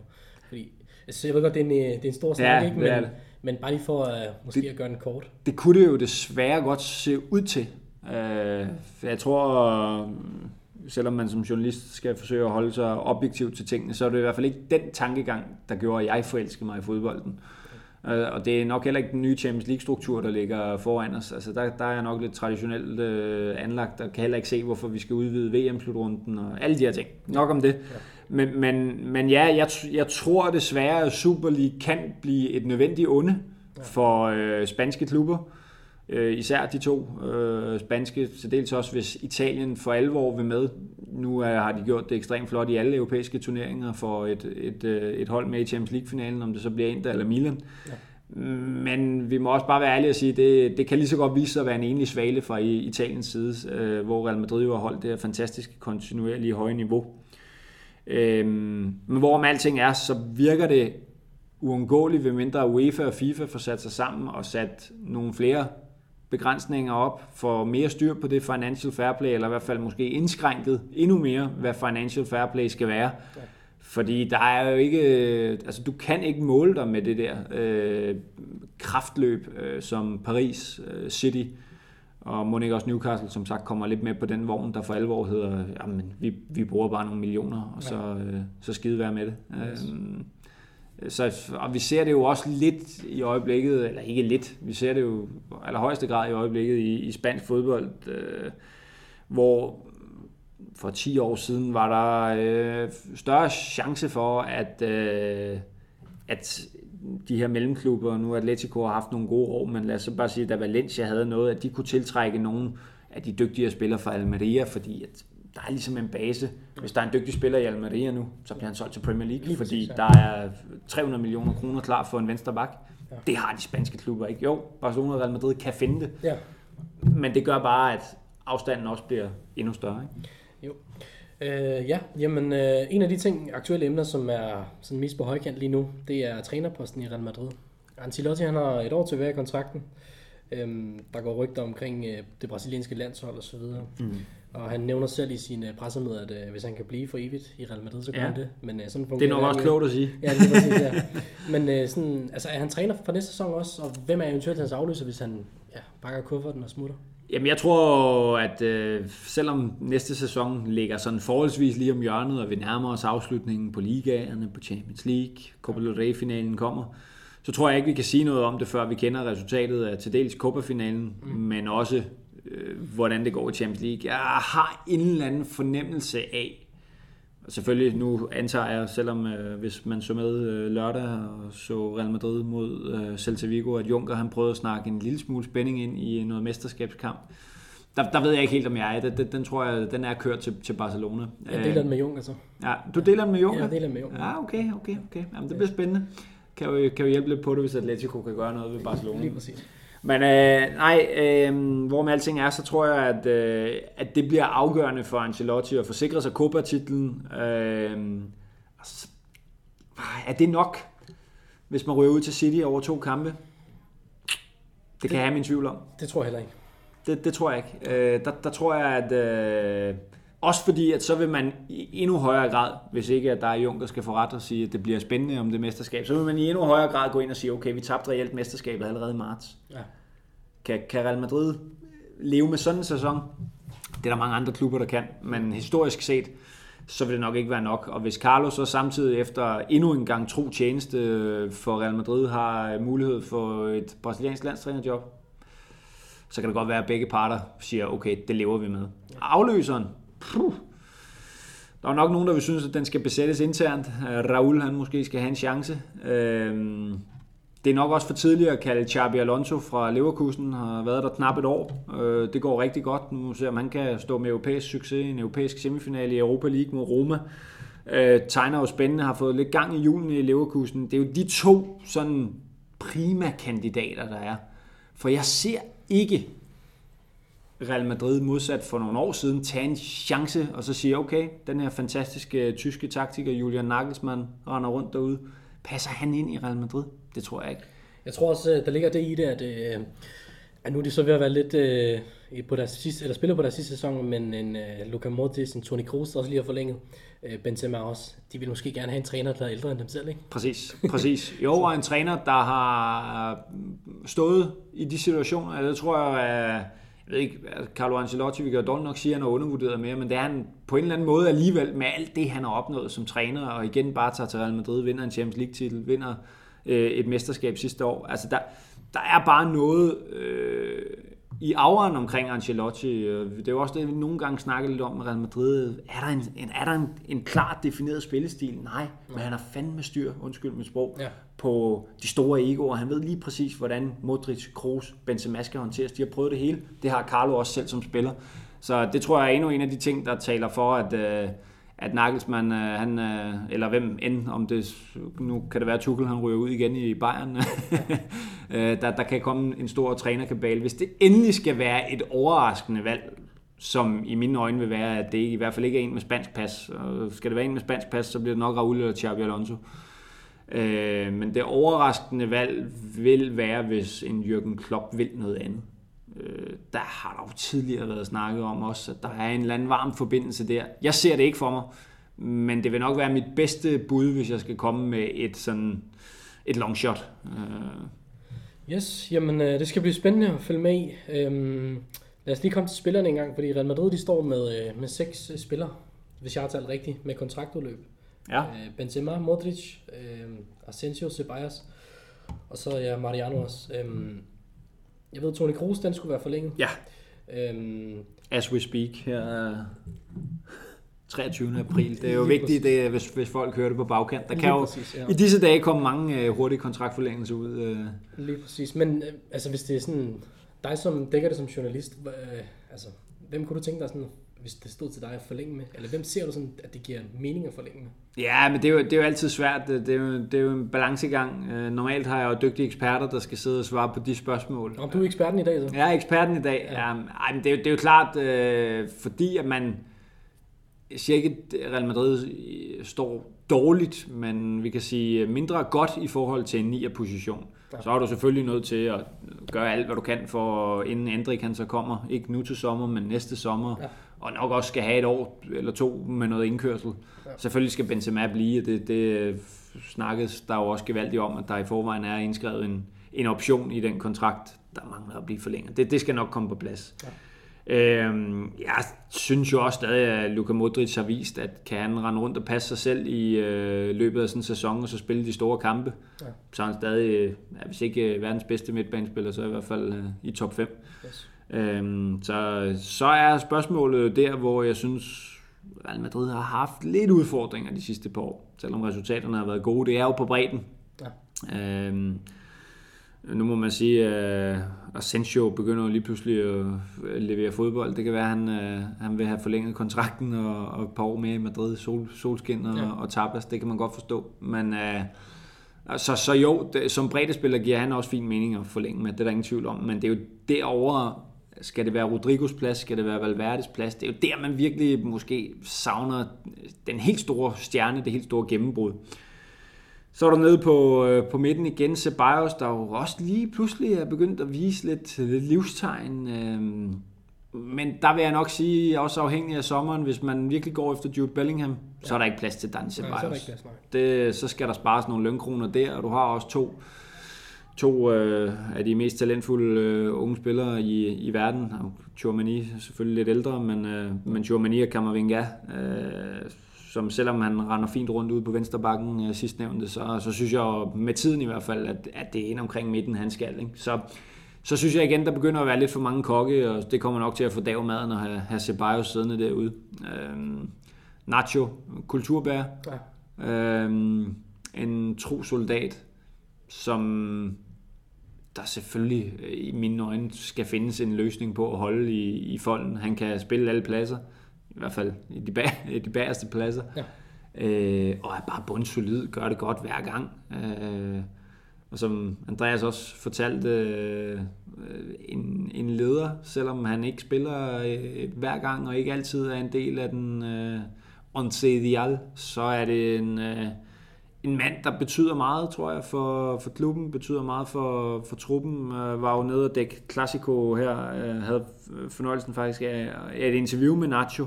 Fordi, altså, jeg ved godt, det er en, øh, det er en stor snak, Ja, ikke? det er Men, det. Men bare lige for uh, måske Det- at gøre den kort. Det kunne det jo desværre godt se ud til. For jeg tror, øh, selvom man som journalist skal forsøge at holde sig objektiv til tingene, så er det i hvert fald ikke den tankegang, der gjorde, at jeg forelskede mig i fodbolden. Og det er nok heller ikke den nye Champions League-struktur, der ligger foran os. Altså der, der er jeg nok lidt traditionelt øh, anlagt, og kan heller ikke se, hvorfor vi skal udvide VM-slutrunden og alle de her ting. Nok om det. Men, men, men ja, jeg, jeg tror desværre, at Super League kan blive et nødvendigt onde for øh, spanske klubber. Øh, især de to øh, spanske, til dels også hvis Italien for alvor vil med. Nu er, har de gjort det ekstremt flot i alle europæiske turneringer for et, et, øh, et hold med i Champions League-finalen, om det så bliver Inter eller Milan. Ja. Men vi må også bare være ærlige og sige, at det, det kan lige så godt vise sig at være en enlig svale fra Italiens side, øh, hvor Real Madrid jo har holdt det her fantastiske, kontinuerlige høje niveau. Øhm, men hvorom alting er, så virker det uundgåeligt, ved mindre UEFA og FIFA får sat sig sammen og sat nogle flere begrænsninger op, for mere styr på det financial fair play, eller i hvert fald måske indskrænket endnu mere, hvad financial fair play skal være. Ja. Fordi der er jo ikke, altså du kan ikke måle dig med det der øh, kraftløb, øh, som Paris øh, City og må ikke også Newcastle, som sagt, kommer lidt med på den vogn, der for alvor hedder, jamen, vi, vi bruger bare nogle millioner, og så, øh, så skide være med det. Yes. Øhm, så, og vi ser det jo også lidt i øjeblikket, eller ikke lidt, vi ser det jo i allerhøjeste grad i øjeblikket i, i spansk fodbold, øh, hvor for 10 år siden var der øh, større chance for, at, øh, at de her mellemklubber, nu Atletico har haft nogle gode år, men lad os så bare sige, at da Valencia havde noget, at de kunne tiltrække nogle af de dygtigere spillere fra Almeria, fordi at der er ligesom en base. Hvis der er en dygtig spiller i Almeria nu, så bliver han solgt til Premier League, Lige fordi der er 300 millioner kroner klar for en venstre bak. Ja. Det har de spanske klubber ikke. Jo, Barcelona og Real Madrid kan finde det, Ja. men det gør bare, at afstanden også bliver endnu større. Ikke? Jo. Øh, ja, jamen øh, en af de ting, aktuelle emner, som er sådan mest på højkant lige nu, det er trænerposten i Real Madrid. Ancelotti han har et år tilbage i kontrakten. Øhm, der går rygter omkring øh, det brasilianske landshold og så videre. Mm. Og han nævner selv i sin øh, pressemøde, at øh, hvis han kan blive for evigt i Real Madrid, så gør Ja. han det. Men øh, sådan Det er nok også klogt at sige. Ja, lige præcis, ja. Men øh, sådan, altså, er han træner for næste sæson også? Og hvem er eventuelt hans afløser, hvis han ja, pakker kufferten og smutter? Jamen jeg tror, at øh, selvom næste sæson ligger sådan forholdsvis lige om hjørnet, og vi nærmer os afslutningen på ligaerne, på Champions League, Copa del Rey-finalen kommer, så tror jeg ikke, vi kan sige noget om det, før vi kender resultatet af til dels Copa-finalen, mm. men også øh, hvordan det går i Champions League. Jeg har en eller anden fornemmelse af, selvfølgelig nu antager jeg, selvom øh, hvis man så med øh, lørdag og så Real Madrid mod øh, Celta Vigo, at Juncker han prøvede at snakke en lille smule spænding ind i noget mesterskabskamp. Der, der ved jeg ikke helt, om jeg er. Den, den, tror jeg, den er kørt til, til Barcelona. Jeg deler den med Juncker så. Ja, du deler den med Juncker? Ja, jeg deler den med Juncker. Ja, okay, okay, okay. Jamen, det bliver spændende. Kan jo, kan jo hjælpe lidt på det, hvis Atletico kan gøre noget ved Barcelona. Lige præcis. Men øh, nej, øh, hvor med alting er, så tror jeg, at, øh, at det bliver afgørende for Ancelotti at forsikre sig Copa-titlen. Øh, altså, er det nok, hvis man ryger ud til City over to kampe? Det kan jeg have min tvivl om. Det tror jeg heller ikke. Det, det tror jeg ikke. Øh, der, der tror jeg, at... Øh, også fordi, at så vil man i endnu højere grad, hvis ikke at der er Juncker skal få ret og sige, at det bliver spændende om det mesterskab, så vil man i endnu højere grad gå ind og sige, okay, vi tabte reelt mesterskabet allerede i marts. Ja. Kan, kan Real Madrid leve med sådan en sæson? Det er der mange andre klubber, der kan, men historisk set, så vil det nok ikke være nok. Og hvis Carlos så samtidig efter endnu en gang tro tjeneste for Real Madrid har mulighed for et brasiliansk landstrænerjob, så kan det godt være, at begge parter siger, okay, det lever vi med. Afløseren, puh, der er nok nogen, der vil synes, at den skal besættes internt. Øh, Raul, han måske skal have en chance. Øhm, det er nok også for tidligt at kalde Xabi Alonso fra Leverkusen, har været der knap et år. Øh, det går rigtig godt. Nu ser man, han kan stå med europæisk succes, en europæisk semifinale i Europa League mod Roma. Øh, tegner jo spændende, har fået lidt gang i julen i Leverkusen. Det er jo de to sådan prima kandidater, der er. For jeg ser ikke Real Madrid modsat for nogle år siden tage en chance og så sige, okay, den her fantastiske tyske taktiker Julian Nagelsmann render rundt derude. Passer han ind i Real Madrid? Det tror jeg ikke. Jeg tror også, øh, der ligger det i det, at, øh, at nu er de så ved at være lidt øh, på deres sidste, eller spiller på deres sidste sæson, men en uh, Luka Modric, en Toni Kroos, der også lige har forlænget, uh, Benzema også. De vil måske gerne have en træner, der er ældre end dem selv, ikke? Præcis, præcis. Jo, og en træner, der har stået i de situationer, det tror jeg, at jeg ved ikke, altså, Carlo Ancelotti, vi kan dårligt nok sige, at han er undervurderet mere, men det er han på en eller anden måde alligevel med alt det, han har opnået som træner, og igen bare tager til Real Madrid, vinder en Champions League-titel, vinder øh, et mesterskab sidste år. Altså, der, der er bare noget øh, i auraen omkring Ancelotti. Øh, det er jo også det, vi nogle gange snakker lidt om med Real Madrid. Er der en, en, er der en, en klart defineret spillestil? Nej, men han har fandme styr, undskyld mit sprog, ja. på de store egoer. Han ved lige præcis, hvordan Modric, Kroos, Benzema skal håndteres. De har prøvet det hele. Det har Carlo også selv som spiller. Så det tror jeg er endnu en af de ting, der taler for, at... Øh, at Nagelsmann, øh, han, øh, eller hvem end, om det, nu kan det være, Tuchel han ryger ud igen i Bayern, øh, der, der kan komme en stor trænerkabale. Hvis det endelig skal være et overraskende valg, som i mine øjne vil være, at det i hvert fald ikke er en med spansk pas. Og skal det være en med spansk pas, så bliver det nok Raul eller Xabi Alonso. Øh, men det overraskende valg vil være, hvis en Jürgen Klopp vil noget andet. Øh, der har der jo tidligere været snakket om også, at der er en eller anden varm forbindelse der. Jeg ser det ikke for mig, men det vil nok være mit bedste bud, hvis jeg skal komme med et sådan et long shot. Øh. Yes, jamen øh, det skal blive spændende at følge med i. Øhm, lad os lige komme til spillerne en gang, fordi Real Madrid de står med, øh, med seks øh, spillere, hvis jeg har talt rigtigt, med kontraktudløb. Ja. Øh, Benzema, Modric, øh, Asensio, Ceballos, og så ja, Mariano også. Øh, jeg ved, Toni Kroos, den skulle være forlænget. Ja. Øhm, As we speak her 23. april. Det er jo vigtigt, det, hvis, hvis folk hører det på bagkant. Der kan jo præcis, ja. i disse dage komme mange uh, hurtige kontraktforlængelser ud. Uh. Lige præcis. Men uh, altså, hvis det er sådan, dig som dækker det som journalist, uh, altså, hvem kunne du tænke dig sådan hvis det stod til dig at forlænge med? Eller hvem ser du sådan, at det giver mening at forlænge med? Ja, men det er jo, det er jo altid svært. Det er jo, det er jo en balancegang. Øh, normalt har jeg jo dygtige eksperter, der skal sidde og svare på de spørgsmål. Om du er eksperten i dag, så? Jeg er eksperten i dag. Ja. Ja, men det, er jo, det er jo klart, øh, fordi at man... Jeg siger ikke, at Real Madrid står dårligt, men vi kan sige mindre godt i forhold til en 9 position. Ja. Så er du selvfølgelig nødt til at gøre alt, hvad du kan for, inden Andrik han så kommer. Ikke nu til sommer, men næste sommer. Ja og nok også skal have et år eller to med noget indkørsel. Ja. Selvfølgelig skal Benzema blive, det, det snakkes der jo også gevaldigt om, at der i forvejen er indskrevet en, en option i den kontrakt, der mangler at blive forlænget. Det, det skal nok komme på plads. Ja. Øhm, jeg synes jo også stadig, at Luka Modric har vist, at kan han rende rundt og passe sig selv i øh, løbet af sådan en sæson, og så spille de store kampe, ja. så er han stadig, ja, hvis ikke øh, verdens bedste midtbanespiller, så i hvert fald øh, i top 5. Yes. Øhm, så, så er spørgsmålet der, hvor jeg synes, Real Madrid har haft lidt udfordringer de sidste par år, selvom resultaterne har været gode. Det er jo på bredden. Ja. Øhm, nu må man sige, at Asensio begynder lige pludselig at levere fodbold. Det kan være, at han, øh, han vil have forlænget kontrakten og, og et par år mere i Madrid, sol, solskin og, ja. og tapas. Det kan man godt forstå. Men uh, så, så jo, det, som breddespiller giver han også fin mening at forlænge med. Det er der ingen tvivl om. Men det er jo derovre, skal det være Rodrigos plads? Skal det være Valverdes plads? Det er jo der, man virkelig måske savner den helt store stjerne, det helt store gennembrud. Så er der nede på, øh, på midten igen Ceballos, der jo også lige pludselig er begyndt at vise lidt, lidt livstegn. Øhm, men der vil jeg nok sige, også afhængig af sommeren, hvis man virkelig går efter Jude Bellingham, ja. så er der ikke plads til Dan Ceballos. Nej, så, plads, det, så skal der spares nogle lønkroner der, og du har også to to øh, af de mest talentfulde øh, unge spillere i, i verden. Chouamani selvfølgelig lidt ældre, men, øh, men Chouamani og Camavinga, øh, som selvom han render fint rundt ude på venstre bakken øh, sidstnævnte, så, så synes jeg med tiden i hvert fald, at, at det er en omkring midten, han skal. Ikke? Så, så synes jeg igen, der begynder at være lidt for mange kokke, og det kommer nok til at få dag maden og have, have Ceballos siddende derude. Øhm, Nacho, kulturbær. Ja. Øhm, en tro soldat, som der selvfølgelig øh, i mine øjne skal findes en løsning på at holde i, i folden. Han kan spille alle pladser, i hvert fald i de, bag, de bagerste pladser. Ja. Øh, og er bare bundsolid, gør det godt hver gang. Øh, og som Andreas også fortalte, øh, en, en leder, selvom han ikke spiller øh, hver gang og ikke altid er en del af den øh, ideal, så er det en... Øh, en mand, der betyder meget, tror jeg, for, for klubben, betyder meget for, for truppen. Øh, var jo nede og dække Classico her, øh, havde fornøjelsen faktisk af, af et interview med Nacho.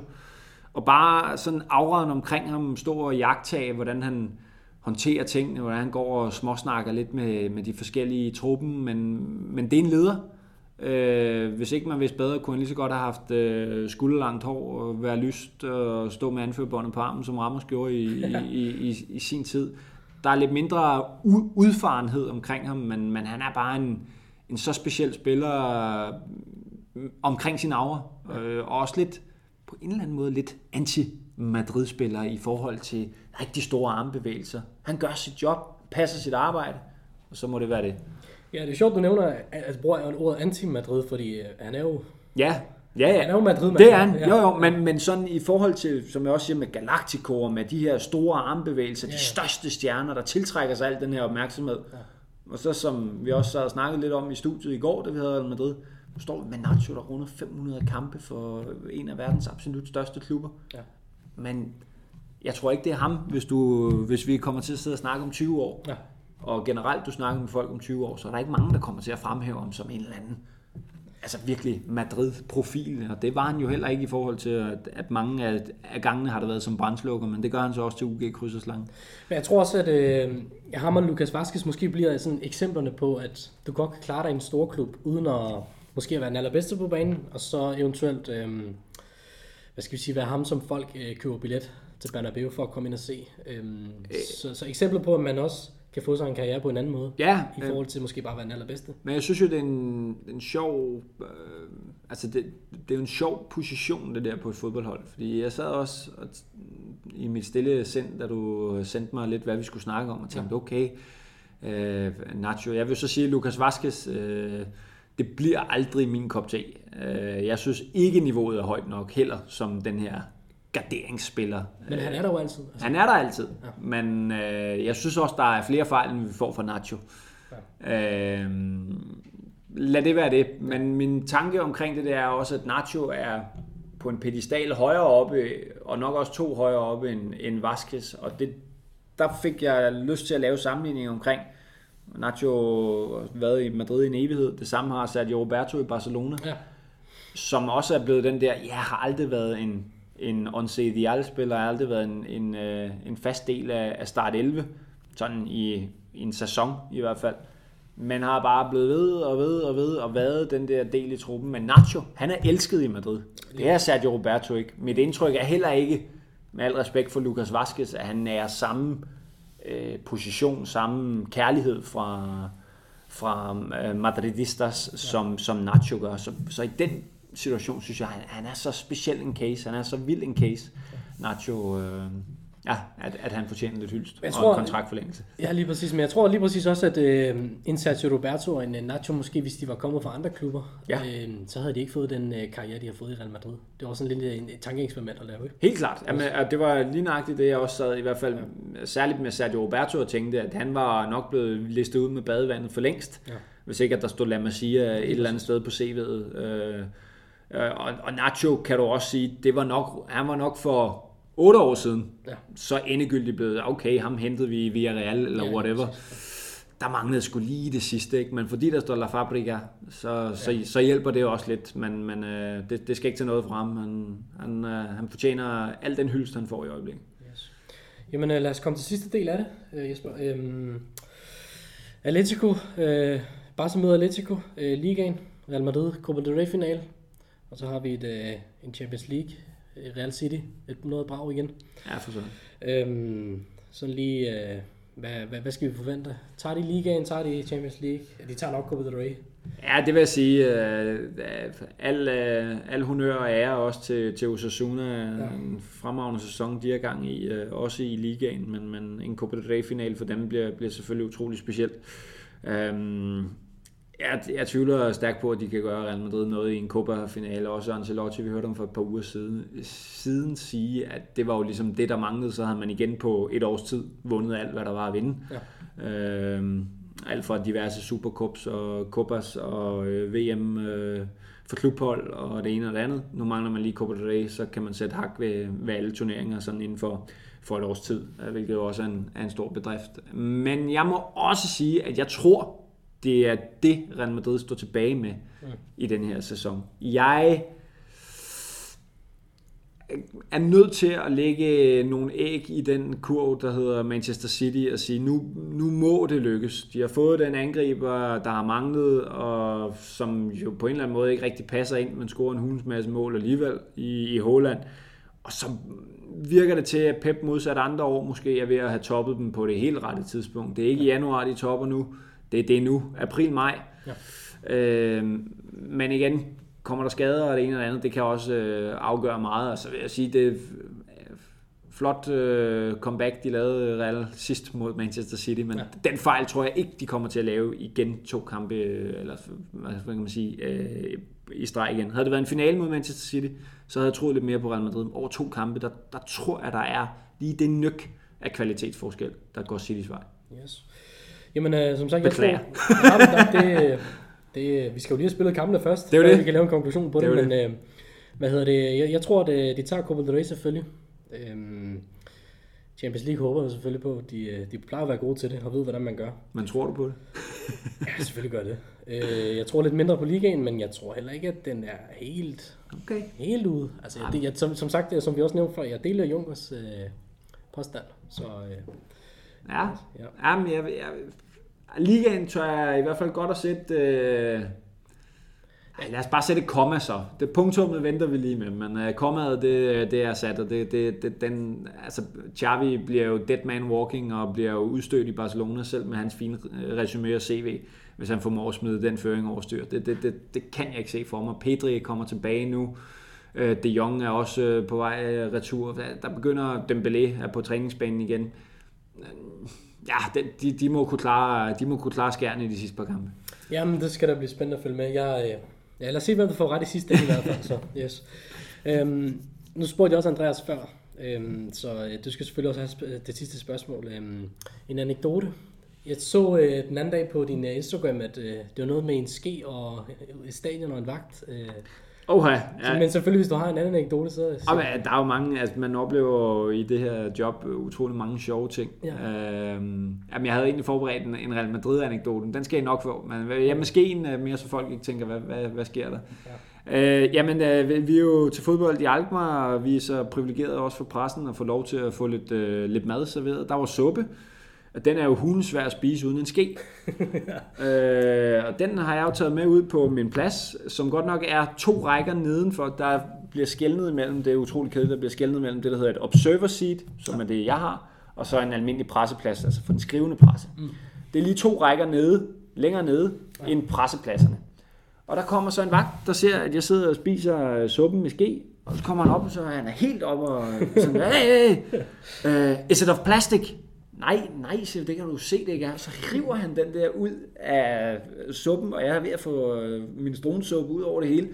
Og bare sådan auraen omkring ham, stå og jagtage, hvordan han håndterer tingene, hvordan han går og småsnakker lidt med, med de forskellige truppen, men, men det er en leder. Øh, hvis ikke man vidste bedre, kunne han lige så godt have haft øh, skulderlangt hår og være lyst og stå med anførbåndet på armen, som Ramos gjorde i, i, i, i sin tid. Der er lidt mindre udfarenhed omkring ham, men, men han er bare en, en så speciel spiller øh, omkring sin aura. Øh, og også lidt, på en eller anden måde, lidt anti-Madrid-spiller i forhold til rigtig store armbevægelser. Han gør sit job, passer sit arbejde, og så må det være det. Ja, det er sjovt, du nævner, at bruger ordet anti-Madrid, fordi øh, han er jo... Ja, Ja, ja. Han er jo Madrid, Det er han, jo jo, men, men sådan i forhold til, som jeg også siger med Galactico og med de her store armbevægelser, ja, ja. de største stjerner, der tiltrækker sig al den her opmærksomhed. Ja. Og så som vi også har snakket lidt om i studiet i går, da vi havde Madrid, nu står vi med Nacho, der runder 500 kampe for en af verdens absolut største klubber. Ja. Men jeg tror ikke, det er ham, hvis, du, hvis vi kommer til at sidde og snakke om 20 år. Ja og generelt du snakker med folk om 20 år, så er der ikke mange, der kommer til at fremhæve ham som en eller anden altså virkelig Madrid-profil, og det var han jo heller ikke i forhold til, at, mange af, af gangene har det været som brændslukker, men det gør han så også til UG Krydserslangen. Men jeg tror også, at øh, ham og Lukas Vaskes måske bliver sådan eksemplerne på, at du godt kan klare dig i en stor klub, uden at måske at være den allerbedste på banen, og så eventuelt, øh, hvad skal vi sige, være ham, som folk øh, køber billet til Bernabeu for at komme ind og se. Øhm, øh. så, så eksempler på, at man også kan få sig en karriere på en anden måde. Ja. I øh, forhold til måske bare at være den allerbedste. Men jeg synes jo, det er en, en sjov... Øh, altså, det, det er jo en sjov position, det der på et fodboldhold. Fordi jeg sad også og, i mit stille sind, da du sendte mig lidt, hvad vi skulle snakke om, og tænkte, ja. okay, øh, Nacho. Jeg vil så sige, at Lukas Vaskes... Øh, det bliver aldrig min kop te. Øh, jeg synes ikke, niveauet er højt nok heller, som den her garderingsspiller. Men han er der jo altid. Altså. Han er der altid. Ja. Men øh, jeg synes også, der er flere fejl, end vi får fra Nacho. Ja. Øh, lad det være det. Men min tanke omkring det, det er også, at Nacho er på en pedestal højere oppe, og nok også to højere oppe end, end Vasquez. Og det, der fik jeg lyst til at lave sammenligning omkring. Nacho har været i Madrid i en evighed. Det samme har Sergio Roberto i Barcelona. Ja. Som også er blevet den der, jeg har aldrig været en en Once Ideal-spiller har aldrig været en, en, øh, en fast del af, af start 11, sådan i, i en sæson i hvert fald. Men har bare blevet ved og ved og ved og været den der del i truppen. Men Nacho, han er elsket i Madrid. Det er Sergio Roberto ikke. Mit indtryk er heller ikke, med al respekt for Lucas Vazquez, at han er samme øh, position, samme kærlighed fra, fra øh, madridistas, som, som Nacho gør. Så, så i den situation, synes jeg, han, han er så speciel en case, han er så vild en case, Nacho, øh, ja, at, at han fortjener lidt hyldest jeg tror, og en kontraktforlængelse. Ja, lige præcis, men jeg tror lige præcis også, at øh, Sergio Roberto og en Nacho, måske hvis de var kommet fra andre klubber, ja. øh, så havde de ikke fået den øh, karriere, de har fået i Real Madrid. Det var sådan lidt en, et tankeeksperiment at lave, ikke? Helt klart, Jamen, det var lige nøjagtigt det, jeg også sad i hvert fald, ja. særligt med Sergio Roberto, og tænkte, at han var nok blevet listet ud med badevandet for længst, ja. hvis ikke at der stod La Masia et eller andet sted på CV'et. Øh, Øh, og, og Nacho kan du også sige, det var nok, han var nok for 8 år siden, ja. så endegyldigt blevet, okay, ham hentede vi via Real eller ja, whatever. Der manglede sgu lige det sidste, ikke? men fordi der står La Fabrica, så, ja. så, så hjælper det også lidt, men, men øh, det, det skal ikke til noget fra ham. Han, han, øh, han fortjener al den hyldest, han får i øjeblikket. Yes. Jamen øh, lad os komme til sidste del af det, øh, Jesper. Øhm, Atletico, øh, bare som møder Atletico, øh, Ligaen, Real Madrid, Copa del Rey final, og så har vi et, øh, en Champions League Real City. Et noget brag igen. Ja, for sådan. Øhm, sådan lige, øh, hvad, hvad, hvad skal vi forvente? Tager de ligaen, tager de Champions League? De tager nok Copa del Rey. Ja, det vil jeg sige. Øh, al, øh, al honør og ære også til, til Osasuna. Ja. En fremragende sæson, de er gang i, øh, også i ligaen, men, men en Copa del Rey-final for dem bliver, bliver selvfølgelig utrolig specielt. Øhm, jeg, jeg tvivler stærkt på, at de kan gøre Real Madrid noget i en Copa-finale. Også Ancelotti, vi hørte om for et par uger siden, siden sige, at det var jo ligesom det, der manglede. Så havde man igen på et års tid vundet alt, hvad der var at vinde. Ja. Øhm, alt fra diverse Supercups og Copas og øh, VM øh, for klubhold og det ene og det andet. Nu mangler man lige Copa del Rey, så kan man sætte hak ved, ved alle turneringer sådan inden for, for et års tid, hvilket jo også er en, er en stor bedrift. Men jeg må også sige, at jeg tror, det er det, Real Madrid står tilbage med mm. i den her sæson. Jeg er nødt til at lægge nogle æg i den kurv, der hedder Manchester City, og sige, nu, nu må det lykkes. De har fået den angriber, der har manglet, og som jo på en eller anden måde ikke rigtig passer ind, men scorer en hunds masse mål alligevel i, i Holland. Og så virker det til, at Pep modsat andre år måske er ved at have toppet dem på det helt rette tidspunkt. Det er ikke i januar, de topper nu. Det, det er nu, april-maj. Ja. Øh, men igen, kommer der skader og det ene eller andet, det kan også øh, afgøre meget. Og så vil jeg sige, det er flot øh, comeback, de lavede Real sidst mod Manchester City, men ja. den fejl tror jeg ikke, de kommer til at lave igen to kampe, eller hvad kan man sige, øh, i streg igen. Havde det været en finale mod Manchester City, så havde jeg troet lidt mere på Real Madrid. Over to kampe, der, der tror jeg, der er lige det nyk af kvalitetsforskel, der går Citys vej. Yes. Jamen, øh, som sagt, Beklager. jeg tror, jamen, det, det, vi skal jo lige have spillet kampene først, det er det. vi kan lave en konklusion på det, det, men øh, hvad hedder det, jeg, jeg tror, at øh, de tager Copa del Rey selvfølgelig. Øhm, Champions League håber jeg selvfølgelig på. De, øh, de plejer at være gode til det og ved, hvordan man gør. Men tror du på det? ja, selvfølgelig gør det. Øh, jeg tror lidt mindre på ligaen, men jeg tror heller ikke, at den er helt, okay. helt ude. Altså, jeg, det, jeg, som, som sagt, som vi også nævnte før, jeg deler Junkers øh, påstand. Så, øh, ja, ja. ja men jeg, jeg, Ligaen tør jeg i hvert fald godt at sætte... Øh, Ja, lad os bare sætte et komma så. Det punktummet venter vi lige med, men øh, kommaet, det, det er sat, og det, det, det, den, altså, Xavi bliver jo dead man walking, og bliver jo udstødt i Barcelona selv med hans fine øh, resume og CV, hvis han formår at smide den føring over styr. Det, det, det, det kan jeg ikke se for mig. Pedri kommer tilbage nu. Uh, De Jong er også øh, på vej retur. Der begynder Dembélé er på træningsbanen igen ja, de, de, må kunne klare, de må kunne klare skærne i de sidste par kampe. Jamen, det skal da blive spændende at følge med. Jeg, øh, ja, lad os se, hvem der får ret i sidste ende i hvert fald. Så, yes. Øhm, nu spurgte jeg også Andreas før, øhm, så øh, du skal selvfølgelig også have det sidste spørgsmål. Øhm, en anekdote. Jeg så øh, den anden dag på din øh, Instagram, at øh, det var noget med en ske og et stadion og en vagt. Øh, Oha, ja. Men selvfølgelig, hvis du har en anden anekdote, så... så... Jamen, der er jo mange, altså man oplever i det her job utrolig mange sjove ting. Ja. Øhm, jamen, jeg havde egentlig forberedt en, en Real Madrid-anekdote, den skal I nok få. Men ja, måske en øh, mere, så folk ikke tænker, hvad, hvad, hvad sker der? Ja. Øh, jamen, øh, vi er jo til fodbold i Alkmaar, og vi er så privilegerede også for pressen at få lov til at få lidt, øh, lidt mad serveret. Der var suppe, og den er jo hundesvær at spise uden en ske. ja. øh, og den har jeg jo taget med ud på min plads, som godt nok er to rækker nedenfor. Der bliver skældnet imellem, det er utroligt kedeligt, der bliver skældnet imellem det, der hedder et observer seat, som er det, jeg har, og så en almindelig presseplads, altså for den skrivende presse. Mm. Det er lige to rækker nede, længere nede, ja. end pressepladserne. Og der kommer så en vagt, der ser, at jeg sidder og spiser suppen med ske, og så kommer han op, og så er han helt op og sådan, hey, hey, uh, is it of plastic? Nej, nej, siger det kan du se, det ikke er. Så river han den der ud af suppen, og jeg er ved at få øh, min stronsuppe ud over det hele.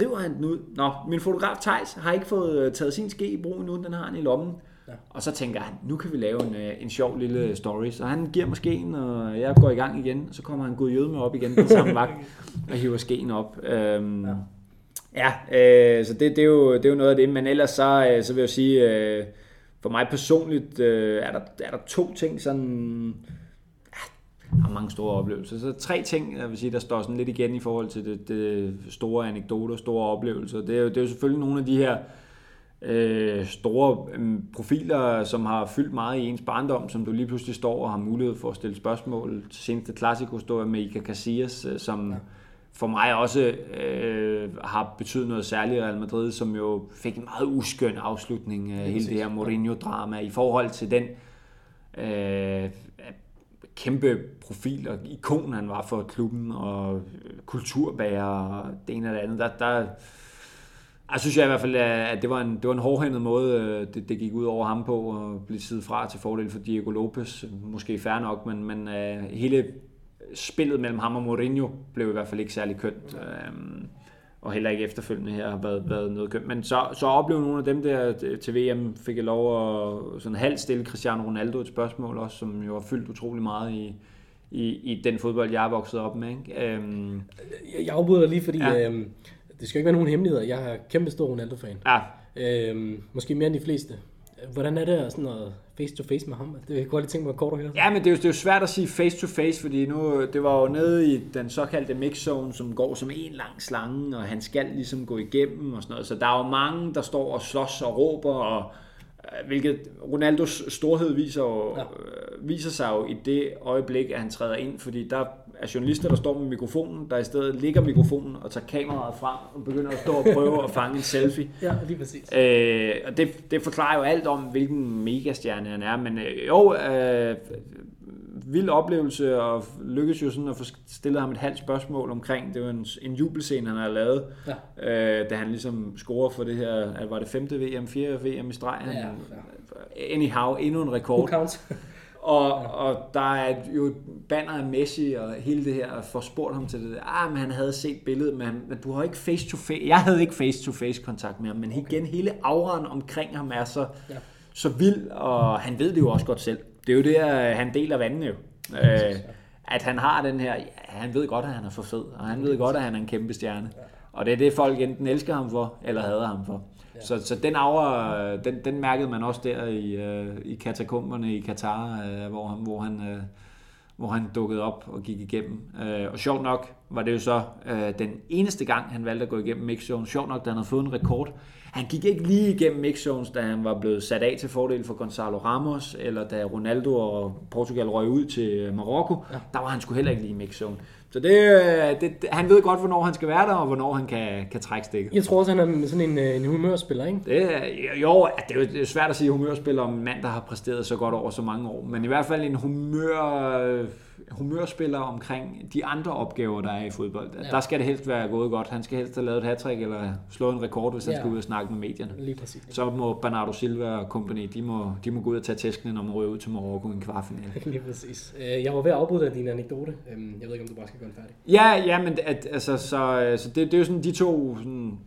River han den ud. Nå, min fotograf Tejs har ikke fået øh, taget sin ske i brug nu, den har han i lommen. Ja. Og så tænker han, nu kan vi lave en, øh, en sjov lille story. Så han giver mig skeen, og jeg går i gang igen. Og så kommer han god jøde med op igen, den samme vagt, og hiver skeen op. Øhm, ja, ja øh, så det, det, er jo, det er jo noget af det. Men ellers så, så vil jeg sige, øh, for mig personligt øh, er, der, er der to ting, sådan... Ah, har mange store oplevelser. Så tre ting, jeg vil sige, der står sådan lidt igen i forhold til det, det store anekdoter, store oplevelser. Det er, jo, det er jo selvfølgelig nogle af de her øh, store øh, profiler, som har fyldt meget i ens barndom, som du lige pludselig står og har mulighed for at stille spørgsmål. Til seneste klassiko står jeg med Ica Casillas, øh, som... Ja for mig også øh, har betydet noget særligt i Real Madrid, som jo fik en meget uskøn afslutning af hele det her Mourinho-drama i forhold til den øh, kæmpe profil og ikon, han var for klubben, og kulturbærer og det ene og det andet. Der, der, jeg synes jeg i hvert fald, at det var en, det var en hårdhændet måde, øh, det, det gik ud over ham på at blive siddet fra til fordel for Diego Lopez. Måske fair nok, men, men uh, hele spillet mellem ham og Mourinho blev i hvert fald ikke særlig kønt. Uh, og heller ikke efterfølgende her har været, været noget kønt. Men så, så oplevede nogle af dem der til VM, fik jeg lov at sådan halvt stille Cristiano Ronaldo et spørgsmål også, som jo har fyldt utrolig meget i, i, i den fodbold, jeg er vokset op med. Ikke? Um, jeg afbryder lige, fordi ja. øhm, det skal ikke være nogen hemmeligheder. Jeg er kæmpe stor Ronaldo-fan. Ja. Øhm, måske mere end de fleste. Hvordan er det sådan noget face-to-face med ham? Det kunne lige tænke mig kort at høre. Ja, men det er, jo, det er jo svært at sige face-to-face, fordi nu, det var jo nede i den såkaldte mix-zone, som går som en lang slange, og han skal ligesom gå igennem og sådan noget. Så der er jo mange, der står og slås og råber, og øh, hvilket Ronaldos storhed viser, jo, ja. Viser sig jo i det øjeblik, at han træder ind, fordi der er journalister, der står med mikrofonen, der i stedet ligger mikrofonen og tager kameraet frem og begynder at stå og prøve at fange en selfie. Ja, lige præcis. Øh, og det, det forklarer jo alt om, hvilken megastjerne han er. Men øh, jo, øh, vild oplevelse, og lykkedes jo sådan at få stillet ham et halvt spørgsmål omkring, det var en, en jubelscene, han har lavet, ja. øh, da han ligesom scorer for det her, var det femte VM, fjerde VM i streg. Ja, ja. Anyhow, endnu en rekord. Og, og der er jo et banner af Messi og hele det her, og får spurgt ham til det der. Ah, men han havde set billedet, men, men du har ikke face-to-face. Jeg havde ikke face-to-face kontakt med ham, men okay. igen, hele auraen omkring ham er så, ja. så vild, og han ved det jo også godt selv. Det er jo det, han deler vandene jo. Øh, at han har den her, ja, han ved godt, at han er for fed, og han ved godt, at han er en kæmpe stjerne. Og det er det, folk enten elsker ham for, eller hader ham for. Så, så den aura, den, den mærkede man også der i, øh, i katakomberne i Katar, øh, hvor han, hvor han, øh, hvor han dukkede op og gik igennem. Øh, og sjovt nok var det jo så øh, den eneste gang, han valgte at gå igennem mixzone. Sjovt nok, da han havde fået en rekord. Han gik ikke lige igennem mixzones, da han var blevet sat af til fordel for Gonzalo Ramos, eller da Ronaldo og Portugal røg ud til Marokko. Ja. Der var han sgu heller ikke lige i mixzone. Så det, øh, det, han ved godt, hvornår han skal være der, og hvornår han kan, kan trække stikket. Jeg tror også, han er sådan en, øh, en humørspiller, ikke? Det, jo, det er jo svært at sige humørspiller om en mand, der har præsteret så godt over så mange år. Men i hvert fald en humør humørspiller omkring de andre opgaver, der er i fodbold. Ja. Der skal det helst være gået godt. Han skal helst have lavet et hat eller slået en rekord, hvis han ja. skal ud og snakke med medierne. Lige præcis. Så må Bernardo Silva og company, de må, de må gå ud og tage tæskene, når man ryger ud til Marokko i en kvartfinale. Lige præcis. Øh, jeg var ved at afbryde dig din anekdote. Øhm, jeg ved ikke, om du bare skal gøre den færdig. Ja, ja men at, altså, så, så det, det er jo sådan de to sådan,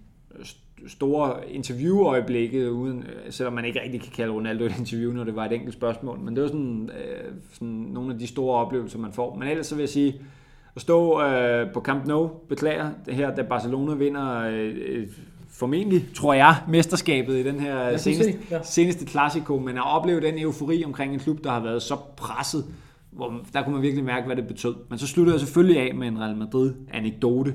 store interviewøjeblikke, uden, selvom man ikke rigtig kan kalde Ronaldo et interview, når det var et enkelt spørgsmål. Men det var sådan, øh, sådan nogle af de store oplevelser, man får. Men ellers så vil jeg sige, at stå øh, på Camp Nou, beklager det her, da Barcelona vinder øh, formentlig, tror jeg, mesterskabet i den her seneste, ja. seneste Clasico, men at opleve den eufori omkring en klub, der har været så presset, hvor der kunne man virkelig mærke, hvad det betød. Men så sluttede jeg selvfølgelig af med en Real Madrid-anekdote,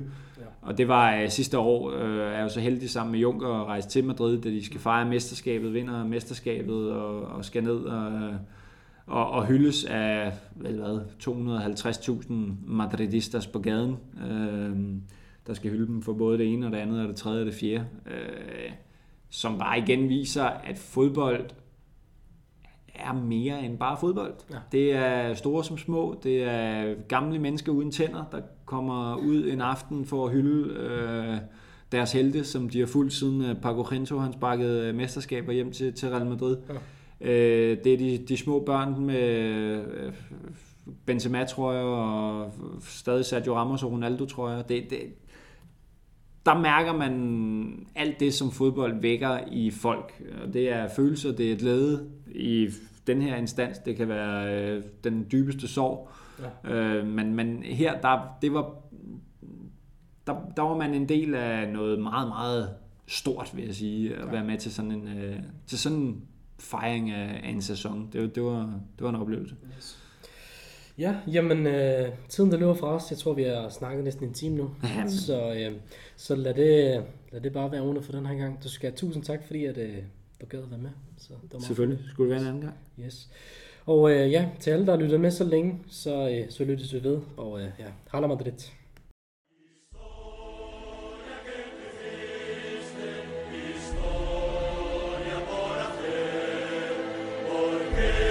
og det var øh, sidste år, øh, er jeg jo så heldig sammen med Junker at rejse til Madrid, da de skal fejre mesterskabet, vinder mesterskabet og, og skal ned og, og, og hyldes af vel hvad, 250.000 madridistas på gaden, øh, der skal hylde dem for både det ene og det andet og det tredje og det fjerde. Øh, som bare igen viser, at fodbold er mere end bare fodbold. Ja. Det er store som små, det er gamle mennesker uden tænder, der kommer ud en aften for at hylde øh, deres helte, som de har fulgt siden øh, Paco Gento han sparkede mesterskaber hjem til, til Real Madrid. Ja. Øh, det er de, de små børn med øh, Benzema, tror jeg, og stadig Sergio Ramos og Ronaldo, tror jeg. Det, det, der mærker man alt det, som fodbold vækker i folk. Det er følelser, det er glæde i den her instans. Det kan være øh, den dybeste sorg. Ja. Øh, men, men her, der, det var, der, der var man en del af noget meget, meget stort, vil jeg sige, at ja. være med til sådan en, øh, til sådan en fejring af, af en sæson. Det, det, var, det var en oplevelse. Yes. Ja, jamen, øh, tiden der løber fra os. Jeg tror, vi har snakket næsten en time nu. Så, øh, så lad, det, lad det bare være under for den her gang. Du skal have tusind tak, fordi at, øh, du gad at være med. Så, det var Selvfølgelig. Fint. Skulle det være en anden gang. Yes. Og øh, ja, til alle, der har lyttet med så længe, så, øh, så lyttes vi ved. Og øh, ja, hallo Madrid. Yeah.